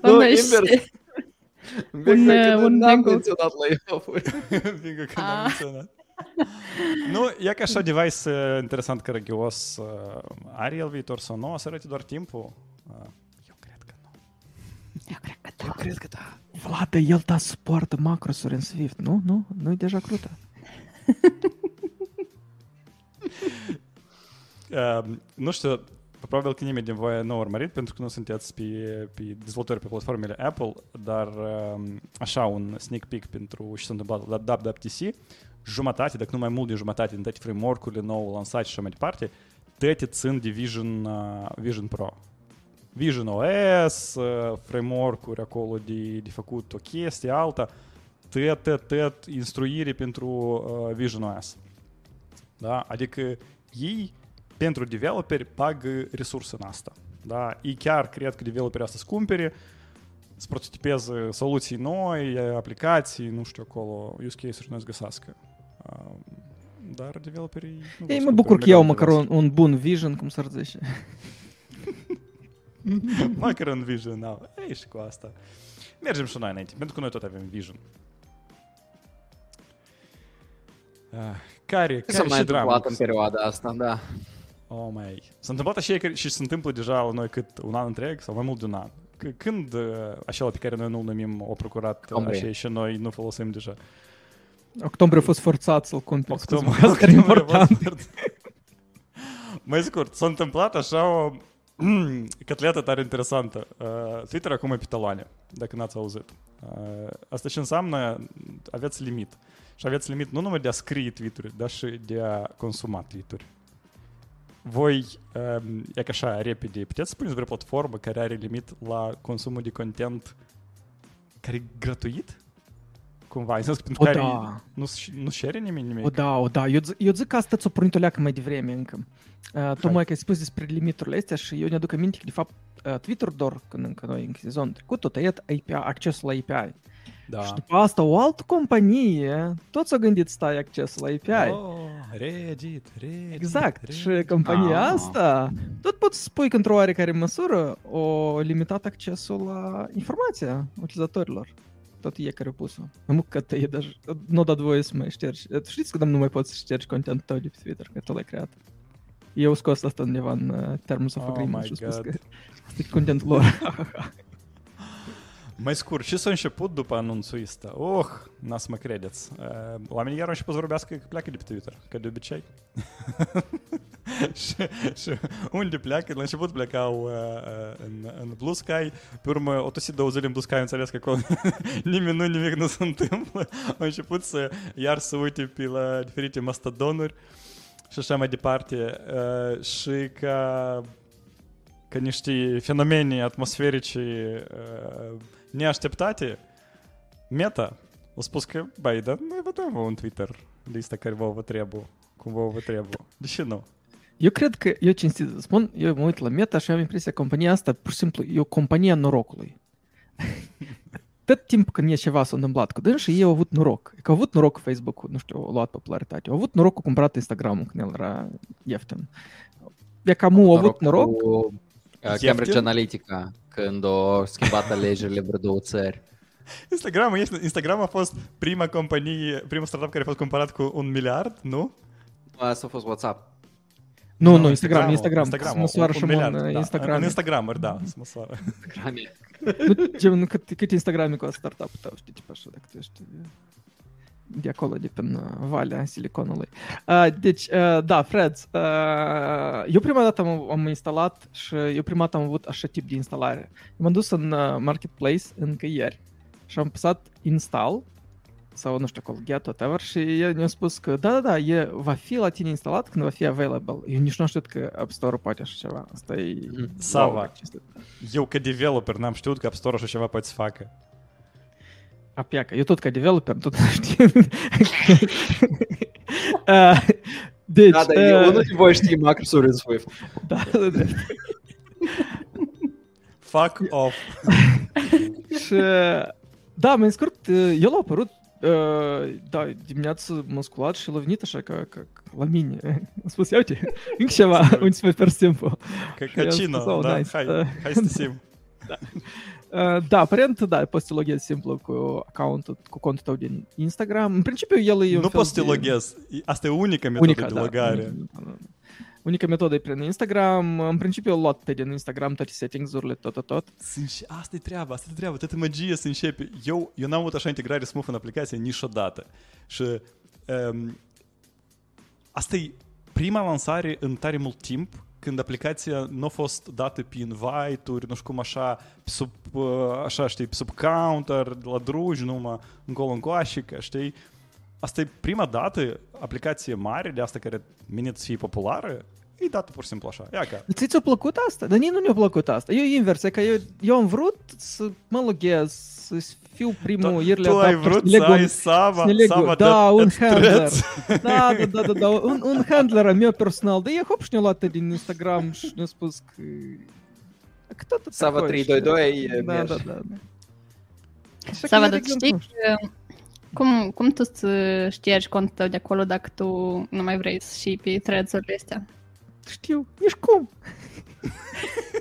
Doamne, invers. știi. Un, uh, un n-am bingo. menționat la offer. bingo, că n-am Ah. menționat. Nu, e ca așa device uh, interesant căregios. Uh, are el viitor sau nu? O să arăte doar timpul? Uh, eu cred că nu. Eu cred că Eu cred că da. Vlad, el da suportă macrosuri în Swift, nu? Nu? Nu-i deja crută. Uh, nu știu, probabil că nimeni din voi nu a urmărit pentru că nu sunteți pe, pe dezvoltări pe platformele Apple, dar uh, așa un sneak peek pentru ce s-a întâmplat la WWDC, jumătate, dacă nu mai mult de jumătate din toate framework-urile nou lansate și așa mai departe, toate țin de Vision, uh, Vision Pro. Vision OS, uh, framework-uri acolo de, de făcut o chestie, alta, tot, tot instruire pentru uh, Vision OS. Da? Adică ei pentru developeri pagă resurse în asta. Da? Ei chiar cred că developerii asta să cumpere, să prototipeze soluții noi, aplicații, nu știu acolo, use case-uri noi să găsească. Uh, Dar developerii... nu Ei, mă bucur că iau măcar un, un bun vision, cum s-ar zice. Măcar un Vision, da. Ei, și cu asta. Mergem și noi înainte, pentru că noi tot avem Vision. Ah, care, Ce s-a care mai și drama? întâmplat în perioada asta, da. Oh, mai. S-a întâmplat așa că- și se întâmplă deja la noi cât un an întreg sau mai mult de un an. C- Când uh, acela pe care noi nu-l numim o procurat Octombrie. așa și noi nu folosim deja? Octombrie a fost forțat să-l cumperi. Octombrie. scuze-mă, Asta e important. Mai scurt, s-a întâmplat așa o catletă tare interesantă. Uh, Twitter acum e pe taloane, dacă n-ați auzit. Uh, asta ce înseamnă? Aveți limit. Și aveți limit nu numai de a scrie tweet dar și de a consuma tweet voi, um, e ca așa, repede, puteți spune despre platformă care are limit la consumul de content care e gratuit? Cumva, în sens că pentru O, care da. nu, nu share nimeni nimic. O, da, o, da. Eu, zic- eu zic că asta ți-o pornit o leacă mai devreme încă. Uh, tocmai că ai spus despre limiturile astea și eu ne aduc aminte că, de fapt, uh, Twitter doar când încă noi în sezonul trecut, tot a tăiat API, accesul la API. Da. Și după asta o altă companie tot s-a gândit să tai accesul la API. Oh, Reddit, Reddit. Exact. Reddit. Și compania Ah. asta tot poți să spui că într-o oarecare măsură o limitat accesul la informația utilizatorilor. Tot e care a pus-o. Mai mult că te e deja, nu a dat voie să mai ștergi. Știți că nu mai poți să ștergi contentul tău de pe Twitter, că tu l-ai creat. Eu scos asta undeva în uh, Terms of Oh Agreement my și spus God. că asta e contentul lor. Mai scurt, ce s-a început după anunțul ăsta? Oh, n să mă credeți. Uh, Oamenii iar au început să vorbească că pleacă de pe Twitter, ca de obicei. și, și unde pleacă? La început plecau uh, uh, în, în Blue Sky, pe urmă o tosit două zile în Blue Sky, au înțeles că acolo nimeni nu, nimic nu se întâmplă. Au început să iar să uite pe la diferite mastodonuri și așa mai departe. Uh, și ca ca niște fenomene atmosferice uh, neașteptate, Meta a spus că, băi, dar noi vă dăm un Twitter lista care vă vă trebuie, cum vă vă trebuie. De ce nu? Eu cred că, eu cinstit să spun, eu mă uit la Meta și am impresia că compania asta, pur și simplu, e o companie a norocului. Tot timp când e ceva s-a întâmplat cu dâns și ei au avut noroc. E că au avut noroc cu Facebook-ul, nu știu, au luat popularitate. Au avut noroc cu cumpărat Instagram-ul când el era ieftin. E cam au avut noroc. Cu, uh, Cambridge? Analytica, când au schimbat alegerile vreo două țări. Instagram, este, Instagram a fost prima companie, primul startup care a fost cumpărat cu un miliard, nu? Asta a fost WhatsApp. Nu, nu, Instagram, Instagram. Instagram, Se măsoară un și miliard, în da. Instagram. În Instagram, da, se măsoară. Instagrame. Nu, gen, cât, cât Instagram cu startup-ul tău, știi, tipa așa, dacă tu ești de acolo, de prin uh, Valea Siliconului. Uh, deci, uh, da, Fred, uh, eu prima dată am, am instalat și eu prima dată am avut așa tip de instalare. M-am dus în uh, Marketplace încă ieri și am apăsat install sau nu știu acolo, get, whatever, și el mi-a spus că da, da, da, e, va fi la tine instalat când va fi available. Eu nici nu știu că App Store poate așa ceva. Asta e... Sava. wow, chestia. Eu ca developer n-am știut că App Store așa ceva poate să facă. Apia, eu tot ca developer, tot nu știu. Uh, deci, Da, dar eu nu de voi știi Microsoft voi. da, da, da. Fuck off. Și, da, mai scurt, el a apărut uh, da, dimineața m-a sculat și l-a venit așa ca, ca, ca la mine. Am spus, ia uite, încă ceva, uite să per simplu. Ca Eu am Cacino, spus, oh, da? nice. Hai, Uh, hai să te sim. Uh, da, aparent, da, poți să te loghezi simplu cu accountul, cu contul tău din Instagram. În principiu, el e un Nu fel poți să te de- loghezi. Asta e unica metodă Unica, de da. logare. Unica, unica metodă e prin Instagram. În principiu, luat pe din Instagram toate settings-urile, tot, tot, tot. Sunt și asta e treaba, asta e treaba, toată magia se începe. Eu, eu n-am avut așa integrare smooth în aplicație niciodată. Și um, asta e prima lansare în tare mult timp când aplicația nu a fost dată pe invite-uri, nu știu cum așa, pe sub, uh, așa, știi, pe sub counter, de la drugi numai, încolo încoașică, știi? Asta e prima dată aplicație mare de asta care menit să fie populară, e dată pur și simplu așa. Ia ca. Ți ți-a plăcut asta? Dar nici nu mi-a plăcut asta. Eu invers, e că eu, eu am vrut să mă loghez, să fiu primul early tu ai adopter, vrut să să leg ai un- Sava, să leg- Sava da, de- un de handler. threads. Da, da, da, da, da. Un, un handler al meu personal. Dar e hop și ne-a luat din Instagram și ne-a spus că... Că tot Sava такое, 322 e Da, mergi. da, da. da. Așa Sava, că dar eu, tu știi nu știu. că cum, cum tu să ștergi contul tău de acolo dacă tu nu mai vrei să și pe threads-urile astea? Știu, nici cum.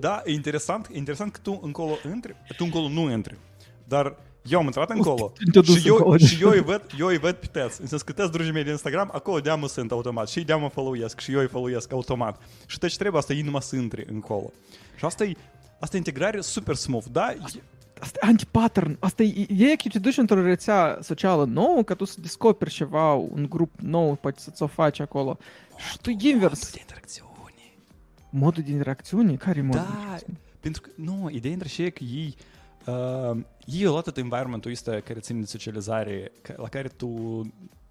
Da, e interesant, e interesant că tu încolo intri, tu încolo nu intri. Dar eu am intrat încolo Te-a dus și eu, încolo. și eu îi văd, eu îi văd pe tăți. În sens că tăți drugii mei de Instagram, acolo de-amă sunt automat. Și de-amă follow-esc și eu îi follow-esc automat. Și te trebuie asta, ei numai să intri încolo. Și asta e, asta e integrare super smooth, da? E- Asta e antipattern. Asta e, e că te duci într-o rețea socială nouă, că tu să descoperi ceva, un grup nou, poate să ți-o faci acolo. Și tu invers. de interacțiune. Modul de interacțiune? Care e modul de Da, interacțiune? pentru că, nu, ideea între și e că ei, uh, ei au luat tot environmentul ăsta care ține de socializare, ca- la care tu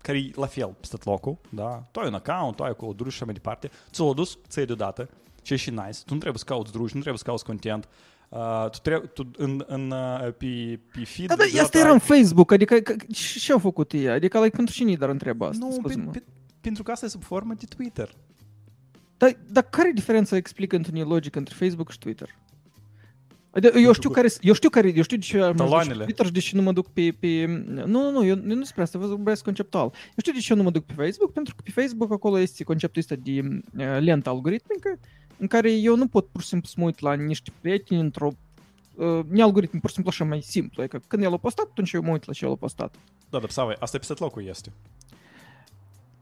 care e la fel peste tot locul, da? Tu ai un account, tu ai acolo druși și așa mai departe, ți l-a dus, ți-ai deodată și e și nice. Tu nu trebuie să cauți druși, nu trebuie să cauți content. Uh, tu trebuie, tu în, în, uh, pe, pe feed... Da, da, deodată asta era ai- în Facebook, adică că- și ce au făcut ei? Adică like, pentru cine dar întreba asta? Nu, pe, scuze-mă. pe, pentru că asta e sub formă de Twitter. Dar, dar care e diferența explică într-un logic între Facebook și Twitter? Adică, eu știu că- care, eu știu care, eu știu de ce am ajuns pe Taloanele. Twitter și de ce nu mă duc pe, pe... Nu, nu, nu, eu, eu nu despre asta, vă vorbesc conceptual. Eu știu de ce eu nu mă duc pe Facebook, pentru că pe Facebook acolo este conceptul ăsta de uh, lentă algoritmică, în care eu nu pot pur și simplu să mă uit la niște prieteni într-o uh, ne algoritm, pur și simplu așa mai simplu. Adică când el a postat, atunci eu mă uit la ce el a postat. Da, dar Sava, asta e peste tot locul este.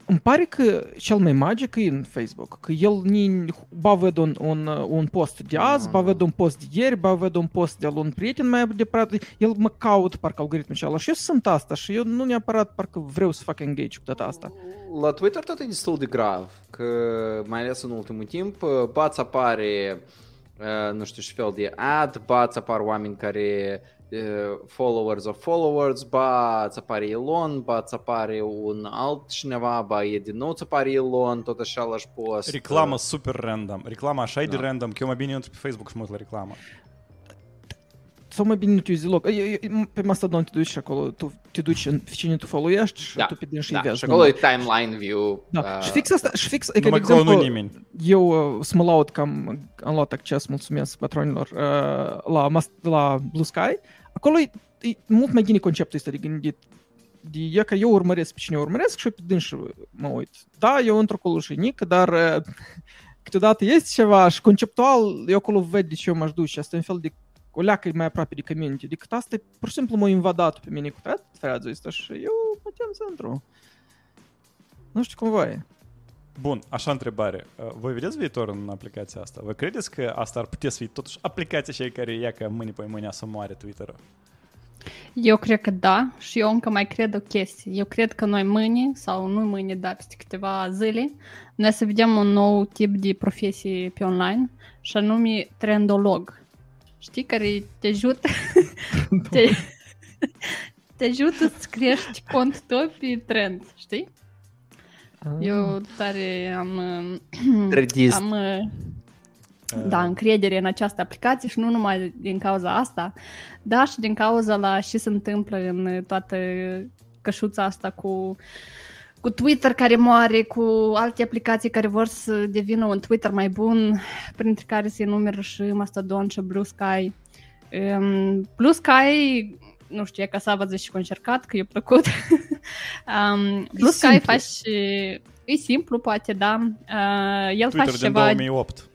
Îmi pare că cel mai magic e în Facebook, că el ni, ba văd un, un, un post de azi, Nu, ba nu. văd un post de ieri, ba văd un post de al un prieten mai departe, el mă caut parcă algoritmul ăla și eu sunt asta și eu nu neapărat parcă vreau să fac engage cu data asta. La Twitter tot e destul de grav, că mai ales în ultimul timp, ba ți apare, uh, nu știu ce fel de ad, ba ți apar oameni care uh, followers of followers, ba ți apare Elon, ba ți apare un alt cineva, ba e din nou ți apare Elon, tot așa lași post. Reclamă super random. Reclama așa e de Da. random că eu mai bine intru pe Facebook și mă uit la reclamă. Sau mai bine nu te uiți deloc. Eu- eu- Pe Mastodon te duci și acolo, tu te duci în pe cine tu follow-ești și Da, tu pe din și Da, vezi. și acolo e timeline view. Da, uh, și fix asta, și fix, adică, de Numai că acolo exemplu, nu nimeni. eu uh, să mă laud că am, am luat acces, mulțumesc patronilor, uh, la, mas- la Blue Sky. Acolo e, e mult mai bine conceptul ăsta de gândit. De, e că eu urmăresc pe cine urmăresc și eu pe dânsi mă uit. Da, eu într acolo și nic, dar uh, câteodată este ceva și conceptual eu acolo văd de ce eu m-aș duce. Asta e un fel de o leacă mai aproape de community. Decât asta, e, pur și simplu m-a invadat pe mine cu thread ăsta și eu mă tem să intru. Nu știu cum va e. Bun, așa întrebare. Uh, Voi vedeți viitor în aplicația asta? Vă credeți că asta ar putea să fie totuși aplicația cea care ia ca mâine pe mâine să moare Twitter-ul? Eu cred că da și eu încă mai cred o chestie. Eu cred că noi mâine, sau nu mâine, dar peste câteva zile, noi să vedem un nou tip de profesie pe online și anume trendolog. Știi, care te ajută te, te ajută să crești cont tău pe trend, știi? Eu tare am, Trendist. am da, încredere în această aplicație și nu numai din cauza asta, dar și din cauza la ce se întâmplă în toată cășuța asta cu, cu Twitter care moare, cu alte aplicații care vor să devină un Twitter mai bun, printre care se numără și Mastodon și Blue Sky. Um, Blue Sky, nu știu, e ca să vă și cu încercat, că e plăcut. um, Blue Sky simplu. face... E simplu, poate, da. Uh, el Twitter face din ceva 2008.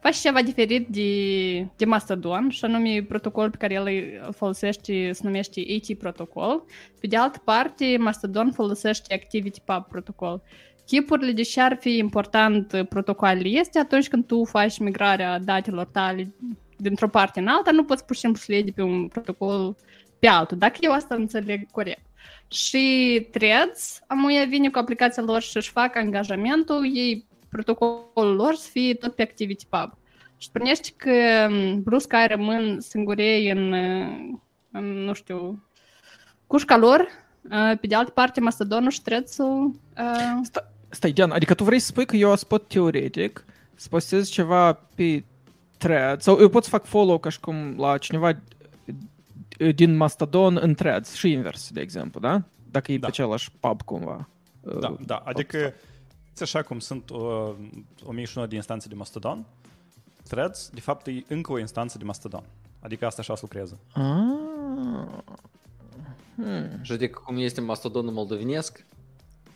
faci ceva diferit de, de Mastodon și anume protocol pe care el îl folosește se numește AT protocol. Pe de altă parte, Mastodon folosește ActivityPub protocol. Chipurile, deși ar fi important uh, protocoalele este atunci când tu faci migrarea datelor tale dintr-o parte în alta, nu poți pur și simplu să le iei de pe un protocol pe altul, dacă eu asta înțeleg corect. Și Threads, amuia vine cu aplicația lor și își fac angajamentul, ei protocolul lor să fie tot pe ActivityPub. Și spunește că m, Blue Sky rămân singurei în, uh, în, nu știu, cușca lor. Uh, Pe de altă parte, Mastodonul și Threads-ul uh, Sta- Stai, Diana, adică tu vrei să spui că eu pot teoretic să postez ceva pe thread sau eu pot să fac follow ca și cum la cineva eh, din Mastodon în threads și invers, de exemplu, da? Dacă e Da. pe același pub cumva. Da, Uh, da, adică ți așa cum sunt uh, 1001 de instanțe de Mastodon, Threads, de fapt, e încă o instanță de Mastodon. Adică asta așa se lucrează. Ah. Hmm. Și adică cum este mastodonul moldovenesc,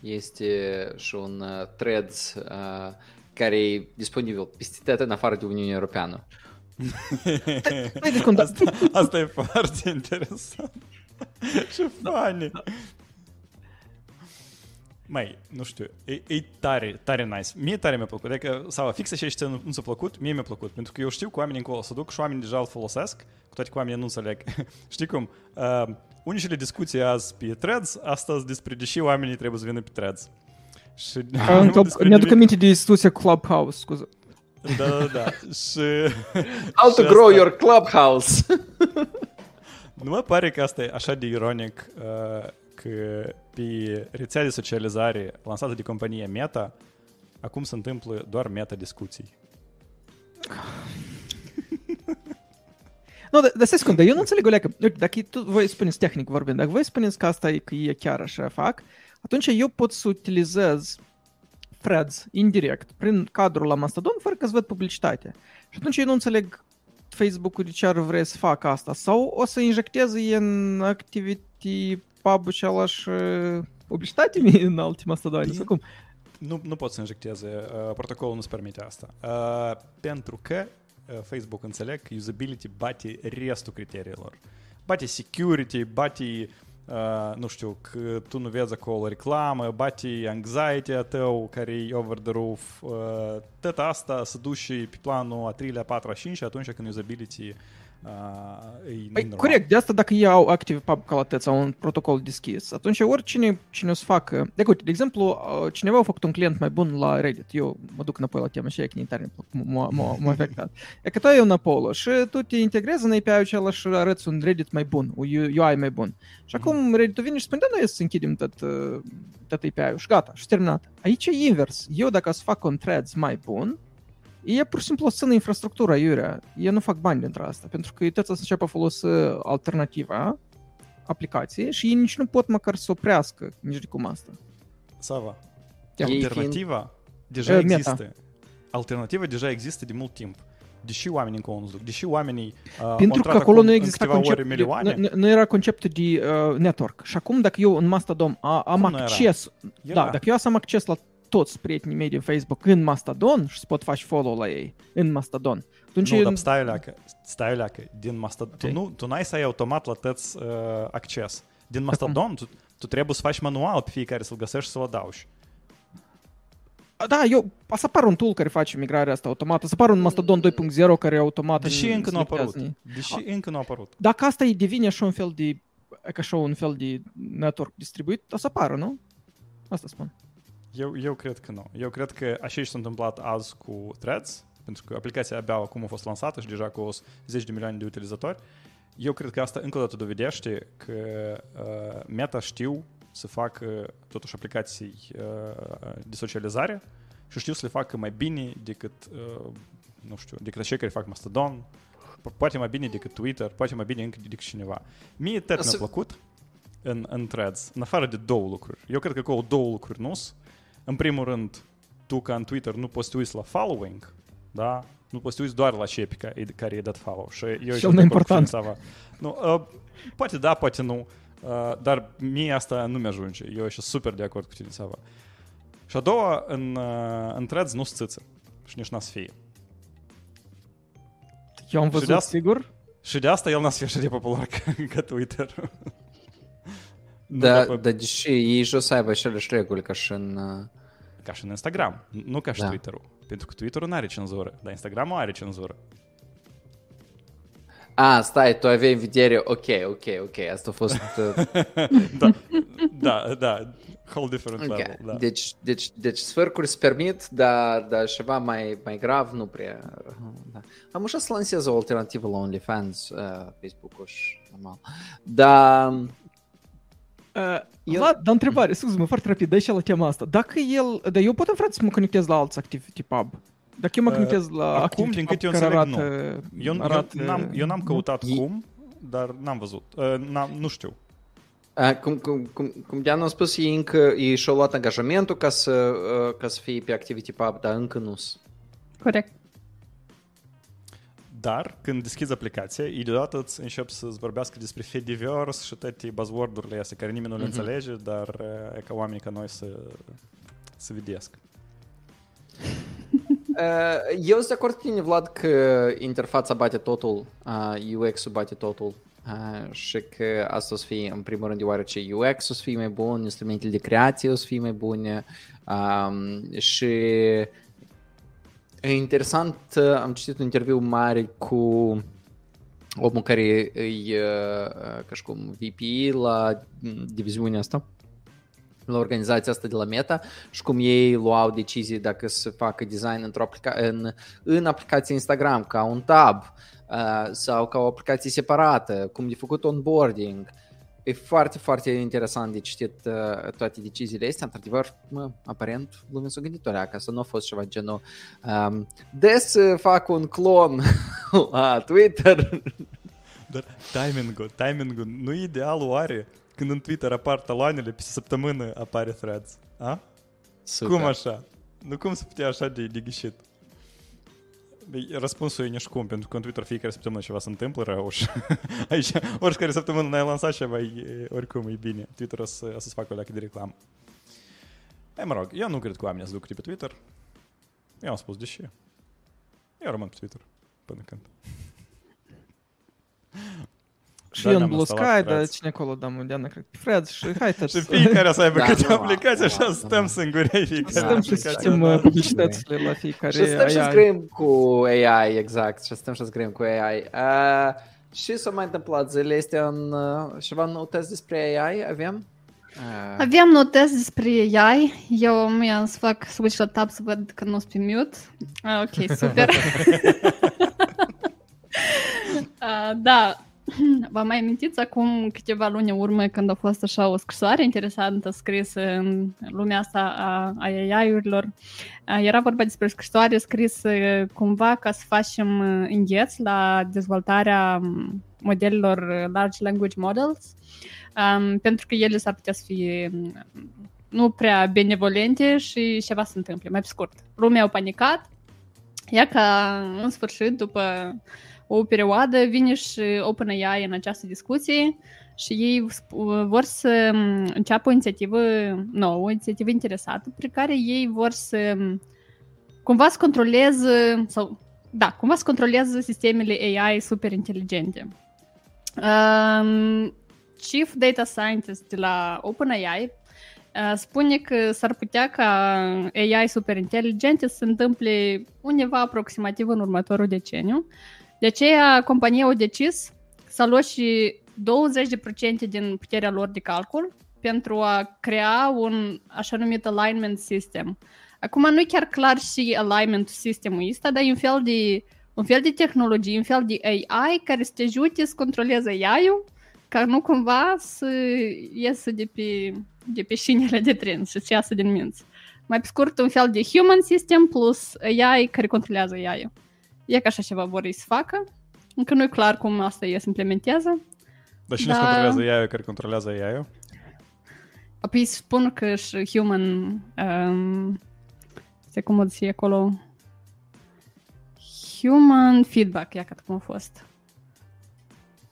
este și un uh, threads uh, care e disponibil peste tot în afară de Uniunea Europeană. Hai de cum, Asta, asta e foarte interesant. Ce funny. Mai, nu știu, e, e tare, tare nice. Mie tare mi-a plăcut. Adică, sau fix așa și nu, nu ți-a plăcut, mie mi-a plăcut. Pentru că eu știu că oamenii încolo să duc și oamenii deja îl folosesc, cu toate că oamenii nu înțeleg. Știi cum? Uh, unicele discuții azi pe threads, astăzi despre deși oamenii trebuie să vină pe threads. Și Ca în nu club, despre ne-aduc nimic- aminte de instituția Clubhouse, scuze. Da, da, da. și... How to și grow asta- your clubhouse! Nu mă pare că asta e așa de ironic uh, că pe rețea de socializare lansată de compania Meta, acum se întâmplă doar meta-discuții. Nu, dar, dar stai secundă, eu nu înțeleg o leacă. Uite, dacă tu, voi spuneți tehnic vorbind, dacă voi spuneți că asta e, că e chiar așa fac, atunci eu pot să utilizez threads indirect prin cadrul la Mastodon fără că-ți văd publicitate. Și atunci eu nu înțeleg Facebook-ul de ce ar vrea să facă asta. Sau o să injecteze în activity pub și alași uh, publicitate mie în alte Mastodoane. Sau cum? Nu, nu pot să injecteze, uh, protocolul nu-ți permite asta. Uh, pentru că uh, Facebook înțeleg că usability bate restul criteriilor. Bate security, bate Uh, nu știu, că tu nu vezi acolo reclamă, bate anxiety-a tău care e over the roof, uh, tot asta se duce pe planul a 3-a, 4-a, 5 atunci când usability uh, e Păi, normal. corect, de asta dacă ei au active pub calatet sau un protocol deschis, atunci oricine cine o să facă... De, uite, de exemplu, uh, cineva a făcut un client mai bun la Reddit. Eu mă duc înapoi la tema și e că tare m-a, m-a, m-a afectat. E că tu ai un Apollo și tu te integrezi în API-ul acela și arăți un Reddit mai bun, un UI mai bun. Și acum Reddit-ul vine și spune, da, noi să închidem tot, uh, tot API-ul și gata, și terminat. Aici e invers. Eu dacă să fac un threads mai bun, e pur și simplu o țină infrastructura iurea. Eu nu fac bani dintre asta, pentru că ei tot să înceapă a folosi alternativa aplicației și ei nici nu pot măcar să oprească nici de cum asta. Sava, Ia. Ei alternativa deja Uh, meta. există. Alternativa deja există de mult timp. Deși oamenii încă nu se duc, deși oamenii uh, au Pentru că intrat acolo acum nu în exista câteva ore conceptul, de, milioane, nu, nu era conceptul de uh, network. Și acum dacă eu în Mastodon a, am Cum nu era? acces, Era. da, dacă eu să am acces la toți prietenii mei din Facebook în Mastodon și să pot face follow la ei în Mastodon, atunci Nu, eu- dar stai leacă, stai leacă. Din Mastodon, Ok. tu, nu, tu n-ai să ai automat la tăți uh, acces. Din Mastodon, tu, tu trebuie să faci manual pe fiecare să-l găsești și să-l adaugi. Da, eu, o să apară un tool care face migrarea asta automată, să apară un Mastodon 2.0 care automat Deși îmi încă nu a apărut. selectează. Deși încă nu a apărut. Dacă asta e devine așa un fel de e ca așa un fel de network distribuit, o să apară, nu? Asta spun. Eu, eu cred că nu. Eu cred că așa și s-a întâmplat azi cu Threads, pentru că aplicația abia acum a fost lansată și deja cu 10 de milioane de utilizatori. Eu cred că asta încă o dată dovedește că uh, Meta știu să facă totuși aplicații uh, de socializare și știu să le facă mai bine decât, uh, nu știu, decât cei care fac Mastodon, po- poate mai bine decât Twitter, poate mai bine încă decât cineva. Mie tot mi-a Să- plăcut în, în Threads, în afară de două lucruri. Eu cred că acolo două lucruri nu În primul rând, tu ca în Twitter nu poți să te uiți la following, da? Nu poți să te uiți doar la cei pe care, care i-ai dat follow. Și eu Cel mai important. Sava. Nu, uh, poate da, poate nu. Uh, dar mie asta nu mi-ajunge. Eu sunt super de acord cu tine, Sava. Și a doua, în, uh, în threads nu țâță. Și nici n-a să fie. Eu am Și de văzut, asta- sigur. Și de asta el n-a să fie așa de popular ca, ca Twitter. Nu Da, ca pe- dar deși ei și o să aibă aceleași reguli ca și în... uh, Ca și în Instagram, nu ca și Da. Twitter-ul. Pentru că Twitter-ul nu are cenzură, dar Instagram-ul are cenzură. A, stai, tu aveai în vedere, ok, ok, ok, asta a fost... uh, da, da, da, whole different ok. level, da. Deci, deci, deci sfârcuri se permit, dar, dar ceva mai, mai grav nu prea... Da. Am ușat să lansez o alternativă la OnlyFans, uh, Facebook-ul și normal. Dar... Uh, Eu- Vlad, dar întrebare, scuze-mă, foarte rapid, dai și la tema asta. Dacă el, dar eu pot în frate să mă conectez la alți Activity Pub. Dacă eu mă Uh, conectez la acum, Activity din Pub câte eu care înțeleg, arată, Eu, eu, arată, n-am, eu n-am căutat E- cum, dar n-am văzut. Uh, n-am, nu știu. Uh, cum, cum, cum, cum Diana a spus, ei încă ei și-au luat angajamentul ca să, uh, ca să fie pe Activity Pub, dar încă nu sunt. Corect. Dar când deschizi aplicația, ei deodată îți încep să-ți vorbească despre Fediverse și toate buzzword-urile astea care nimeni nu le Mhm. înțelege, dar uh, e ca oamenii ca noi să, să vedesc. Uh, Eu sunt de acord cu tine, Vlad, că interfața bate totul, uh, UX-ul bate totul uh, și că asta o să fie, în primul rând, deoarece UX o să fie mai bun, instrumentele de creație o să fie mai bune um, și e interesant, uh, am citit un interviu mare cu omul care e, uh, ca și cum VP la mm, diviziunea asta la organizația asta de la Meta și cum ei luau decizii dacă să facă design într-o aplica- în, în aplicația Instagram, ca un tab uh, sau ca o aplicație separată, cum de făcut onboarding. E foarte, foarte interesant de citit uh, toate deciziile astea. Într-adevăr, mă, aparent, lumea s-a gândit ca să nu a fost ceva genul um, des uh, fac un clon la Twitter. Dar timingul, timingul nu e ideal oare când în Twitter apar taloanele, pe săptămână apare threads. A? Super. Cum așa? Nu cum să putea așa de, de ghicit? Răspunsul e nici cum, pentru că în Twitter fiecare săptămână ceva se întâmplă rău și aici oricare săptămână n-ai lansat ceva, e, oricum e bine. Twitter o, să, o să-ți facă o leacă de reclamă. Ei, mă rog, eu nu cred că oamenii să lucre pe Twitter. Eu am spus deși. Eu rămân pe Twitter până când. Și Da, eu în ne-am Blue instalat Sky, dar Threads. cine acolo, da, Diana, cred că Fred și hai să Și fiecare să aibă Da, câte nu, aplicații, nu, așa nu, stăm nu. singuri fiecare stăm și aplicație. citim da. uh, publicitățile la fiecare Și stăm și AI. scriem cu AI, exact, și stăm și scriem cu AI. Uh, și s-a mai întâmplat zilele astea în uh, ceva noutăți despre AI avem? Uh, Aveam notăți despre AI. Eu mi-am să fac switch la tab să văd că nu sunt pe mute. Ah, ok, super. Ah, da, vă mai amintiți acum câteva luni în urmă când a fost așa o scrisoare interesantă scrisă în lumea asta a, a AI-urilor. Ah, Era vorba despre o scrisoare scrisă cumva ca să facem uh, îngheț la dezvoltarea um, modelelor uh, large language models um, pentru că ele s-ar putea să fie um, nu prea benevolente și ceva se întâmple, mai pe scurt. Lumea a panicat, ia ca în sfârșit, după o perioadă, vine și OpenAI în această discuție și ei sp- vor să um, înceapă o inițiativă nouă, o inițiativă interesată, prin care ei vor să um, cumva să controleze sau da, cumva să controleze sistemele AI super inteligente. Um, Chief Data Scientist de la OpenAI uh, spune că s-ar putea ca AI super inteligente să se întâmple undeva aproximativ în următorul deceniu. De aceea, compania a decis să lua și 20% din puterea lor de calcul pentru a crea un așa numit alignment system. Acum nu e chiar clar și alignment sistemul ăsta, dar e un fel de un fel de tehnologie, un fel de AI care să te ajute să controleze AI-ul ca nu cumva să iasă de pe, de pe șinele de tren și să iasă din minți. Mai pe scurt, un fel de human system plus AI care controlează AI-ul. E ca așa ceva vor ei să facă. Încă nu e clar cum asta ei se implementează. Dar cine Da. controlează AI-ul care controlează AI-ul? Apoi spun că și human... Um, se cum o zice acolo... Human feedback, ia că cum a fost.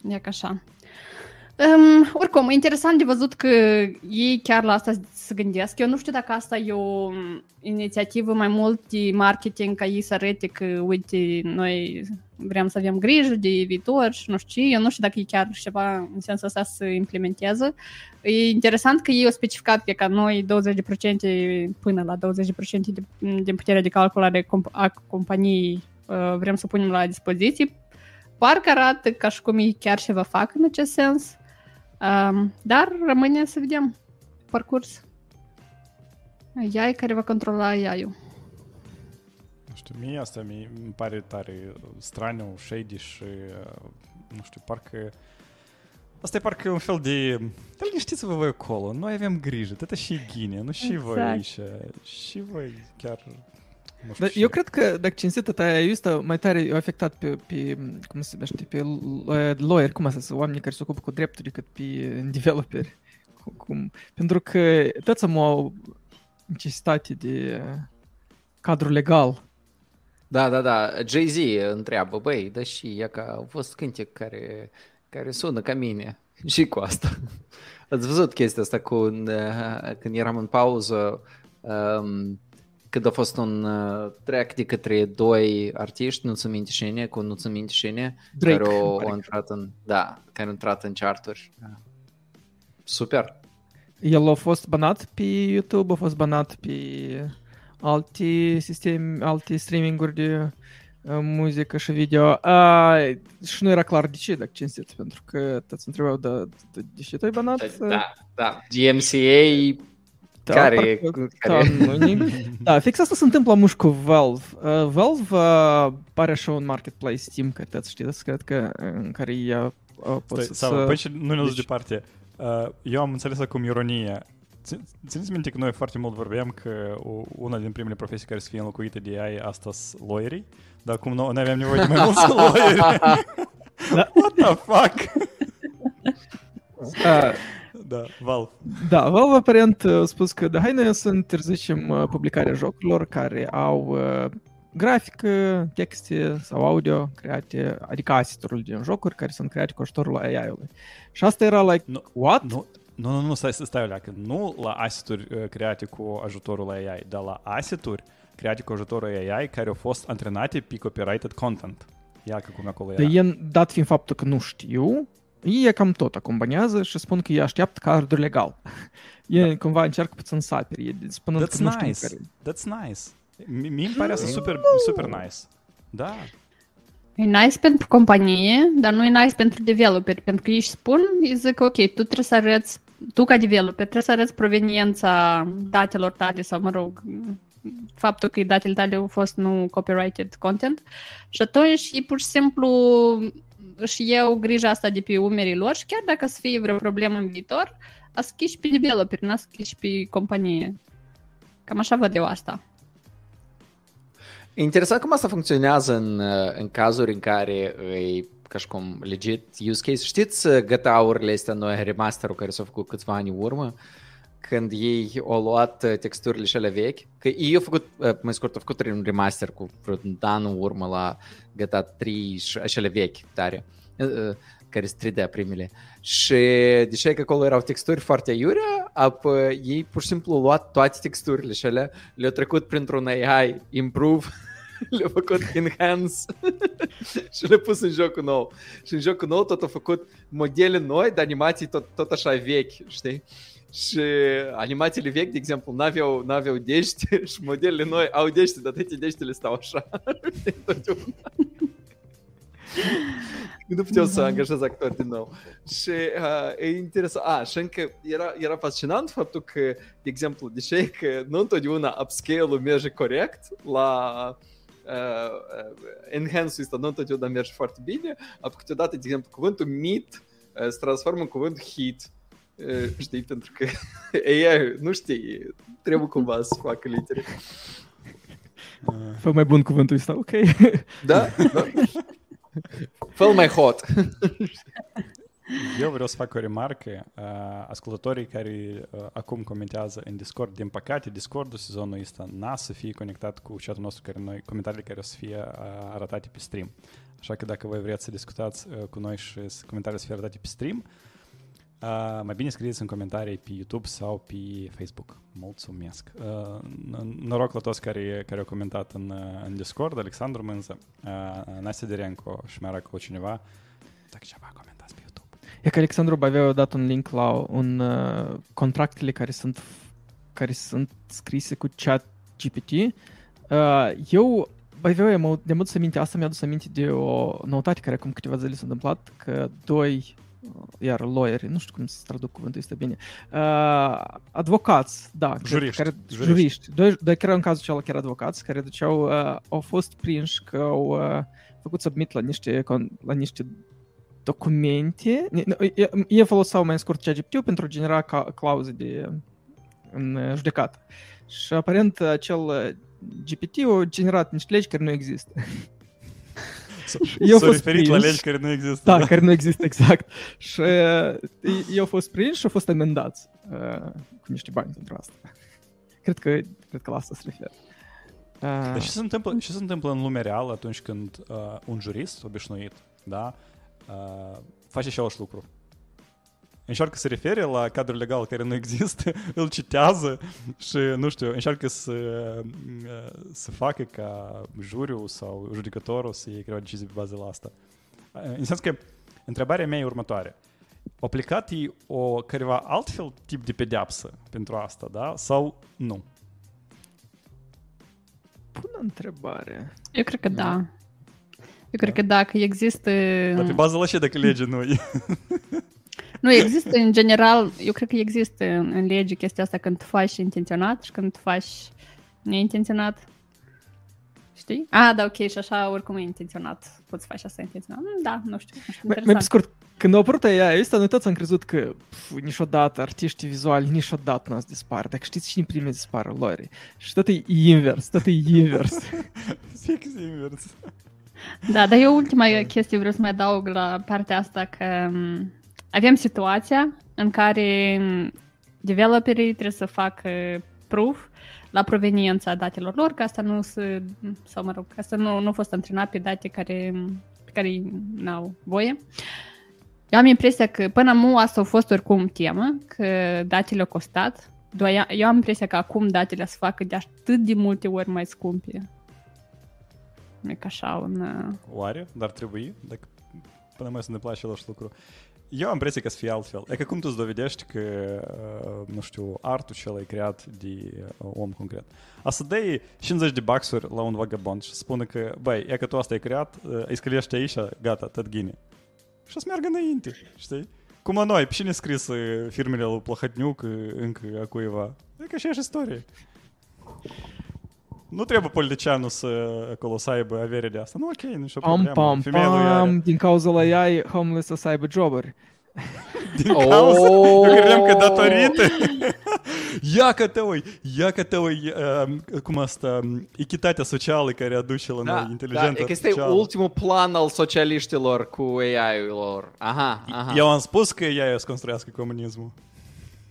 Ia ca așa. Um, oricum, e interesant de văzut că ei chiar la asta se gândesc. Eu nu știu dacă asta e o inițiativă mai mult de marketing ca ei să arate că, uite, noi vrem să avem grijă de viitor și nu știu ce. Eu nu știu dacă e chiar ceva în sensul ăsta să implementeze. E interesant că ei au specificat că ca noi 20% până la 20% de, din puterea de calculare comp- a companiei uh, vrem să punem la dispoziție. Parcă arată ca și cum ei chiar ceva fac în acest sens. Um, dar rămâne să vedem pe parcurs. AI care va controla AI-ul. Nu știu, mie asta mi îmi pare tare straniu, shady și, uh, nu știu, parcă... Asta e parcă un fel de... Dar liniștiți-vă voi acolo, noi avem grijă, tătă și ghine, nu și voi Exact. aici. Și voi chiar... Nu știu Dar ce. eu cred că, dacă cinstit, aia ăsta mai tare a afectat pe, pe cum se numește, pe l- lawyer, cum să zic, oamenii care se ocupă cu dreptul decât pe developeri. Cu- Cum, pentru că toți am o necesitate de cadru legal. Da, da, da. Jay-Z întreabă, băi, dar și e că au fost cântec care, care sună ca mine. Și cu asta. Ați văzut chestia asta cu, uh, când eram în pauză, um, când a fost un uh, track de către doi artiști, nu-ți minte cine, cu nu-ți minte cine, Drake, care au, îmi pare au intrat în, da, care au intrat în charturi. Da. Super. El a fost banat pe YouTube, a fost banat pe alte sisteme, alte streaminguri de uh, muzică și video. Uh, și nu era clar de ce, dacă cinstit, pentru că toți întrebau de, de, de ce tu ai banat. Da, da. GMCA Da, care, parcă- care... Da, nu, nimic. da, fix asta se întâmplă muș cu Valve. Uh, Valve uh, pare așa un marketplace Steam, care toți știți, cred că, în care ea uh, Stai, poți sau, să... păi și nu ne duci Deci- departe. Uh, eu am înțeles acum ironie. Țin- Țineți minte că noi foarte mult vorbeam că o- una din primele profesii care să fie înlocuite de AI asta sunt lawyeri, dar acum noi noi aveam nevoie de mai mulți lawyeri. What the fuck? Uh, Da, Valve. Da, Valve aparent a spus că da, hai noi să interzicem uh, publicarea jocurilor care au uh, grafică, texte sau audio create, adică asset-uri din jocuri care sunt create cu ajutorul AI-ului. Și asta era like, Nu, what? Nu, nu, nu, nu stai, stai o leacă. Nu la asset-uri uh, create cu ajutorul AI, dar la asset-uri create cu ajutorul AI care au fost antrenate pe copyrighted content. Ia că cum acolo Dar era. ei, dat fiind faptul că nu știu, ei cam tot acompaniază și spun că ei așteaptă cadrul legal. Ei cumva încearcă puțin să apere, ei spunând That's că nu știu nice. care. That's nice. Mi- Mie îmi pare asta super, super nice. Da. E nice pentru companie, dar nu e nice pentru developeri, pentru că ei își spun, îi zic, ok, tu trebuie să arăți, tu ca developer, trebuie să arăți proveniența datelor tale sau, mă rog, faptul că datele tale au fost nu copyrighted content și atunci ei pur și simplu își iau grija asta de pe umerii lor și chiar dacă să fie vreo problemă în viitor, a schiși pe developer, n-a schiși pe companie. Cam așa văd eu asta. E interesant cum asta funcționează în, uh, în cazuri în care e ca și cum legit use case. Știți uh, GTA-urile astea noi, remasterul care s-a făcut câțiva ani în urmă? Când ei au luat uh, texturile și ale vechi, că ei au făcut, uh, mai scurt, au făcut un remaster cu vreo un an în urmă la GTA 3 și acele vechi tare, uh, uh, care sunt 3D primele. Și deși că acolo erau texturi foarte aiurea, apoi ei pur și simplu au luat toate texturile și alea, le-au trecut printr-un AI improve le-a făcut enhance și le-a pus în jocul nou. Și în jocul nou tot a făcut modele noi de animații tot, tot așa vechi, știi? Și animațiile vechi, de exemplu, n-aveau, n-aveau dești și modelele noi au dești, dar toate deștile stau așa. știi, totdeauna. nu puteau să angajez actori din nou. Și uh, e interesant. A, și încă era, era fascinant faptul că, de exemplu, deși că nu întotdeauna upscale-ul merge corect la uh, enhance-ul ăsta nu întotdeauna merge foarte bine, apoi câteodată, de exemplu, cuvântul meet uh, se transformă în cuvânt hit. Uh, știi, pentru că AI, nu știi, trebuie cumva să facă litere. Fă mai bun cuvântul ăsta, ok. Da? da? Fă mai hot. Eu vreau să fac o remarcă. Uh, ascultătorii care uh, acum comentează în Discord, din păcate, Discordul sezonul ăsta n-a să fie conectat cu chatul nostru, care noi, comentariile care o să fie uh, arătate pe stream. Așa că dacă voi vreți să discutați uh, cu noi și să- comentariile să fie arătate pe stream, uh, mai bine scrieți în comentarii pe YouTube sau pe Facebook. Mulțumesc! Uh, n- noroc la toți care, care au comentat în, uh, în Discord, Alexandru Mânză, uh, Nastia Derenco și mai era acolo cineva. Dacă ceva comentați pe YouTube. E că Alexandru Baveu a dat un link la un uh, contractele care sunt care sunt scrise cu chat GPT. Uh, eu Baveu am de mult să minte, asta mi-a adus aminte de o noutate care acum câteva zile s-a întâmplat, că doi uh, iar lawyeri, nu știu cum să traduc cuvântul este bine, uh, advocați, da, cred, Juriști, care, juriști. juriști, doi, doi care în cazul celor chiar advocați, care duceau, uh, au fost prinși că au uh, făcut submit la niște, con- la niște documente. Ne- ne- e- Ei foloseau mai scurt ChatGPT pentru a genera ca- clauze de, în uh, judecată. Și aparent acel uh, GPT a generat niște legi care nu există. Eu S-a fost referit la prins. legi care nu există. Da, care nu există exact. Și uh, ei au fost prinși și au fost amendați uh, cu niște bani pentru asta. Cred că, cred că la asta se referă. Uh, Dar ce se întâmplă, ce se întâmplă în lumea reală atunci când uh, un jurist obișnuit, da, uh, face același lucru? Încearcă să refere la cadrul legal care nu există, îl citează și, nu știu, încearcă să, uh, să facă ca juriul sau judecătorul să iei câteva decizii pe bază la asta. Uh, În sens că întrebarea mea e următoare. Au aplicat ei o careva altfel tip de pedeapsă pentru asta, da? Sau nu? Bună întrebare. Eu cred că da. Eu cred că dacă există... Dar pe bază la ce dacă legea nu e? Nu, există în general, eu cred că există în, în lege chestia asta când tu faci intenționat și când tu faci neintenționat. Știi? Ah, da, ok, și așa oricum e intenționat. Poți face asta intenționat. Mm, Da, nu știu. nu știu Mai, mai pe interesant. scurt, Când a apărut AI ăsta, noi toți am crezut că pf, niciodată artiștii vizuali niciodată nu o să dispară. Dacă știți cine prime dispară, lor. Și tot e invers, tot e invers. Fix invers. Da, dar eu ultima chestie vreau să mai adaug la partea asta că m, avem situația în care m, developerii trebuie să facă proof la proveniența datelor lor, că asta nu se, sau mă rog, că asta nu, nu a fost antrenat pe date care, pe care n-au voie. Eu am impresia că până acum asta a fost oricum temă, că datele au costat. Doar eu am impresia că acum datele se facă de atât de multe ori mai scumpe. Nu e ca așa un... uh, Oare? Dar trebuie? Dacă până mai să ne place același lucru. Eu am impresia că să fie altfel. E că cum tu îți dovedești că, uh, nu știu, artul cel e creat de uh, om concret. A să dai 50 de baxuri la un vagabond și să spună că, băi, e că tu asta ai creat, uh, îi scălești aici, gata, tot ghine. Și o să meargă înainte, știi? Cum la noi, pe cine scris uh, firmele lui Plăhătniuc uh, încă a cuiva? E ca și istorie. Nu trebuie politicianul să acolo să aibă avere de asta. Nu, ok, nu știu Pam, problemă. pam, Femeia lui are. pam, din cauza la AI, homeless o să aibă joburi. Din cauza, eu credeam că Oh! datorită. ia că te ui, ia că te ui, uh, cum asta, um, echitatea socială care aduce la noi, Da, da, inteligența e că este artificială. ultimul plan al socialiștilor cu AI-ul lor. Aha, aha. Eu am spus că ea o să construiască comunismul.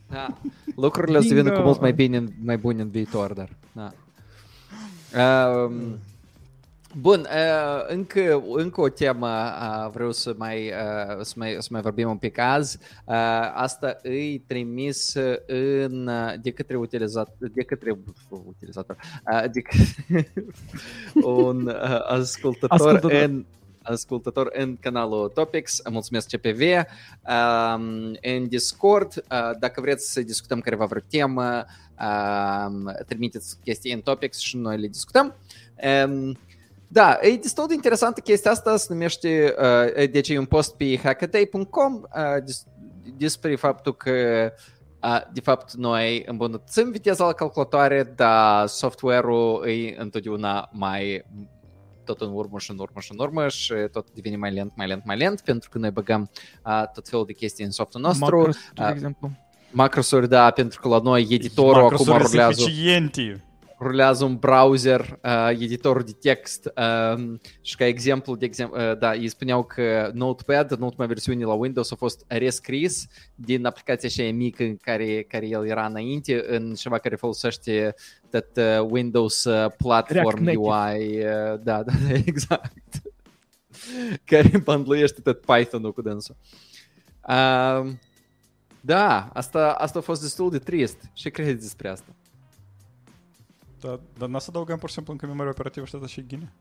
Da. Lucrurile o să vină cu Bingo. mult mai bine, mai bune în viitor, dar... Da. Um, bun, uh, încă, încă o temă uh, vreau să mai, uh, să, mai, să mai vorbim un pic azi. Uh, asta îi trimis în, uh, de către utilizator, de către utilizator, uh, de către un uh, ascultător, Ascultător. în ascultător în canalul Topics, mulțumesc CPV, um, în Discord, uh, dacă vreți să discutăm careva vreo temă, um, trimiteți chestii în Topics și noi le discutăm. Um, da, e destul de interesantă chestia asta, se numește, uh, deci e un post pe hackaday.com uh, des, despre faptul că uh, de fapt noi îmbunătățim viteza la calculatoare, dar software-ul e întotdeauna mai tot în urmă și în urmă și în urmă și tot devine mai lent, mai lent, mai lent, pentru că noi băgăm uh, tot felul de chestii în softul nostru. Macros, de uh, exemplu. Macrosuri, da, pentru că la noi editorul acum Macrosurile rulează, suficiente. rulează un browser, uh, editor de text uh, și ca exemplu, de exemplu uh, da, ei spuneau că Notepad, în ultima versiune la Windows a fost rescris din aplicația așa mică în care, care el era înainte în ceva care folosește tot uh, Windows uh, Platform React UI, uh, da, da, da, exact, care bundluiește tot Python-ul cu dânsul. Uh, da, asta, asta a fost destul de trist. Ce credeți despre asta? Da, dar n-a să adăugăm pur și simplu încă memoria operativă și asta și ghine.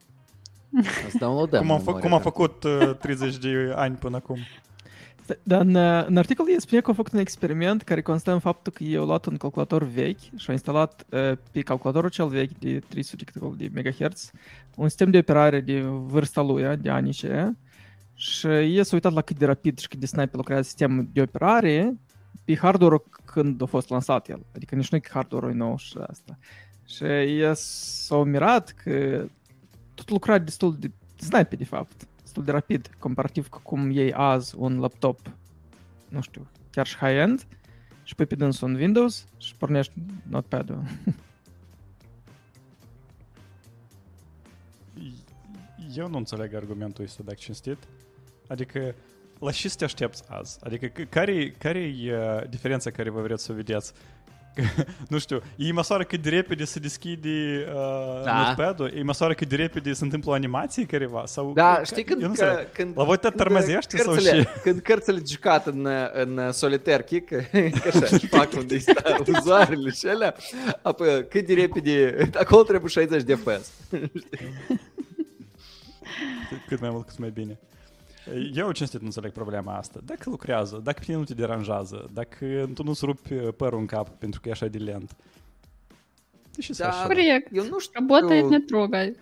Să downloadăm Cum am, fă, memoria cum am operativă. făcut uh, 30 de ani până acum. Dar în, uh, în articol ei spune că au făcut un experiment care constă în faptul că ei au luat un calculator vechi și au instalat uh, pe calculatorul cel vechi de 300 câteva de MHz un sistem de operare de vârsta lui, de anii ce, și ei s-au uitat la cât de rapid și cât de snipe lucrează sistemul de operare pe hardware când a fost lansat el. Adică nici nu e că hardware e nou și asta. Și ei s-au mirat că tot lucra destul de snipe, de fapt destul de rapid, comparativ cu cum iei azi un laptop, nu știu, chiar și high-end, și pui pe dânsul un Windows și pornești notepad-ul. Eu nu înțeleg argumentul ăsta, dacă cinstit. Adică, te aștepți azi? Adică, care, care e diferența care vă vreți să o vedeți? nu știu, ei măsoară cât de repede se deschide uh, Da. notepad-ul? Ei măsoară cât de repede se întâmplă o animație careva? Sau, Da, ca- știi când, eu nu că, când La voi te tărmăzește sau ce? Când cărțile jucat în, în solitaire kick, că așa, fac unde uzoarele și alea, apoi cât de repede, acolo trebuie 60 de FPS. Cât mai mult, cât mai bine. Eu cinstit nu înțeleg problema asta. Dacă lucrează, dacă pe tine nu te deranjează, dacă tu nu-ți rupi părul în cap pentru că e așa de lent, Ты și Da. așa. Proiect. Eu nu știu. Работает, не трогай.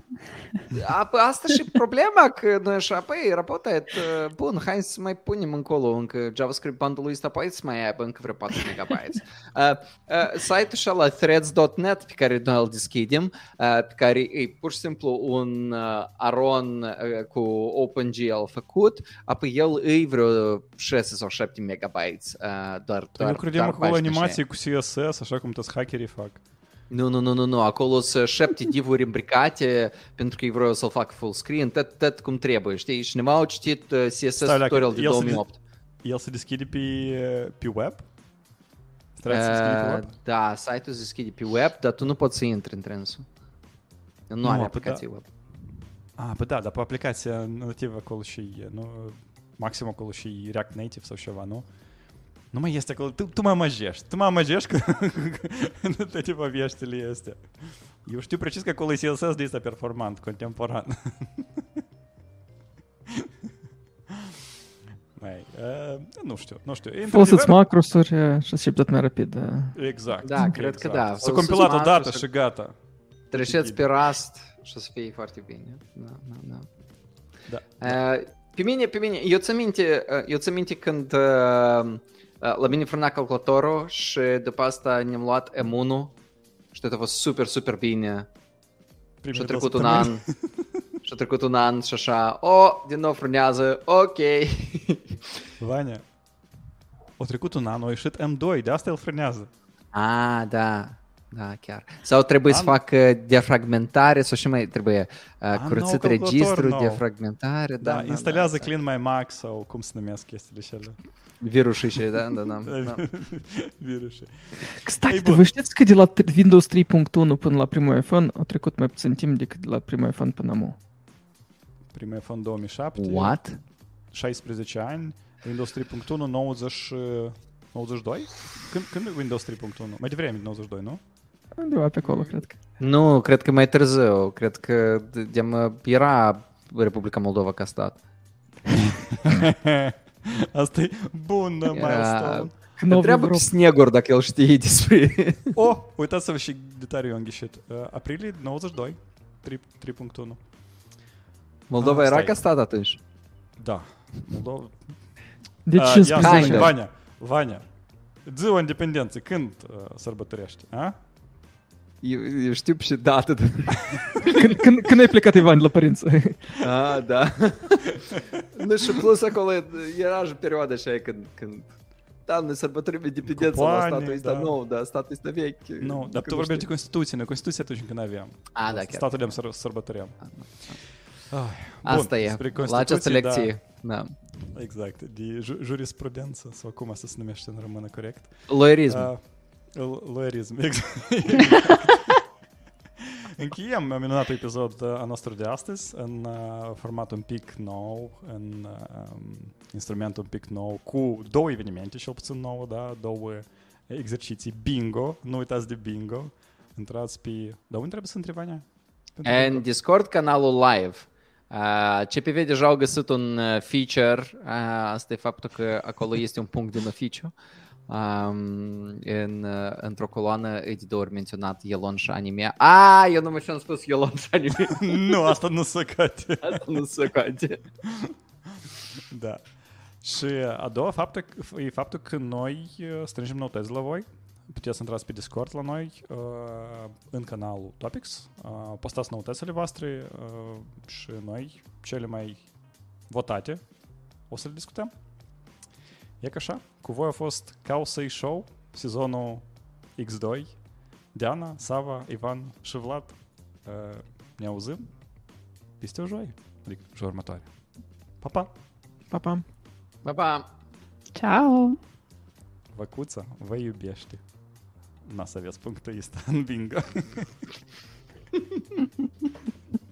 A, păi asta și problema, că noi așa, păi, работает, uh, bun, hai să mai punem încolo încă JavaScript bundle-ul ăsta, poate să mai aibă încă vreo 4 MB. Uh, uh, site-ul ăsta la threads.net pe care noi îl deschidem, uh, pe care e pur și simplu un uh, aron uh, cu OpenGL făcut, apoi el îi vreo 6 sau 7 MB, uh, doar, Eu doar, credeam doar acolo pagina așa. animații cu CSS, așa cum toți hackerii fac. Nu, nu, nu, nu, nu, acolo sunt șapte divuri îmbricate pentru că ei vreau să-l fac full screen, tot, tot cum trebuie, știi? Și cineva au citit uh, CSS Stai, dacă tutorial de el se 2008. El se deschide pe, pe web? Trebuie să se deschide pe Uh, web? da, site-ul se deschide pe web, dar tu nu poți să intri în trânsul. Nu, Nu, are păi aplicație web. A, păi da, dar pe aplicația nativă acolo și e, nu? Maxim acolo și React Native sau ceva, nu? Nu mai este acolo, tu, tu mă amăgești, tu mă amăgești că nu toate poveștile astea. Eu știu precis că acolo e CSS de este performant, contemporan. Mai, uh, nu știu, nu știu. Folosiți Într-adevăr, macrosuri uh, și să tot mai rapid. uh. Exact. Da, cred că da. S-a Folosiți compilat odată macros- și gata. Treceți pe Rust și o să fie foarte bine. Da, da, da. Da. Uh, pe mine, pe mine, eu țin minte, uh, eu țin minte când uh, uh, la mine frâna calculatorul și după asta ne-am luat M1 și tot a fost super, super bine. Și a trecut un an. Și a trecut un an și așa, o, din nou frânează, ok. Vania, a trecut un an, a ieșit M2, de asta el frânează. ah, da, da, chiar. Sau trebuie să An- facă defragmentare sau și mai trebuie uh, nou curățit calculator registru, nou. defragmentare. Da, Da, da instalează da, Clean My Mac sau cum se numesc chestiile și alea. Virusii și, da, da, da. da. Virusii. Kstati, Ei, bun. voi știți că de la t- Windows 3.1 până la primul iPhone a trecut mai puțin timp decât de la primul iPhone până acum. Primul iPhone 2007, What? 16 ani, Windows 3.1, 90, 92? Când, când e Windows 3.1? Mai devreme, 92, nu? Undeva pe acolo, cred că. Nu, cred că mai târziu. Cred că de era Republica Moldova ca stat. Asta e bună milestone. Când au Întreabă vreo... pe Snegur dacă el știe despre... Oh, uitați-vă și detaliu am ghișit. Uh, aprilie 92, 3, 3.1. Moldova Ah, era stai. ca stat atunci. Da. Moldova. De Ah, 15 ia, Kinda. Vania, Vania. Ziua independenței, când uh, sărbătorești? A? Eu, eu știu și dată. De... când, când, când ai plecat, Ivan, la părinți? Ah, da. nu și plus acolo era și perioada așa când, când da, noi sărbătorim independența la bani, statul ăsta da. nou, da, statul ăsta vechi. Nu, dar Încă tu vorbești de știu. Constituție, noi Constituție atunci când aveam. A, da, chiar. Statul de să sărbătoream. Ai, Asta e, despre la această Constituție, da. lecție. Da. Exact, de ju- jurisprudență, sau cum asta se numește în română corect. Loierism. Uh, l- loierism, exact. Încheiem minunatul episod uh, al nostru de astăzi în uh, format un pic nou, în uh, um, instrument un pic nou, cu două evenimente, cel puțin nouă, da, două exerciții. Bingo, nu uitați de bingo. Intrați pe... Dar unde trebuie să întrebi, Vania? Pentru bingo? În Discord canalul live. Uh, CPV deja au găsit un uh, feature, uh, asta e faptul că acolo este un punct din oficiu. Um, în, uh, într-o coloană e de două ori menționat Elon și anime. A, eu nu mai și-am spus Elon și anime. nu, asta nu se cate. Asta nu se coate. Da. Și a doua faptă, e faptul că noi uh, strângem notăți la voi. Puteți să intrați pe Discord la noi, uh, în canalul Topics, uh, postați noutățile voastre uh, și noi, cele mai votate, o să le discutăm. E ca așa, cu voi a fost Causei Show, sezonul X2, Diana, Sava, Ivan și Vlad. Uh, ne auzim peste o joi, adică joi următoare. Pa, pa! Pa, pa. Pa, pa! Ciao! Văcuța vă iubește. N-a să aveți punctul ăsta în bingo.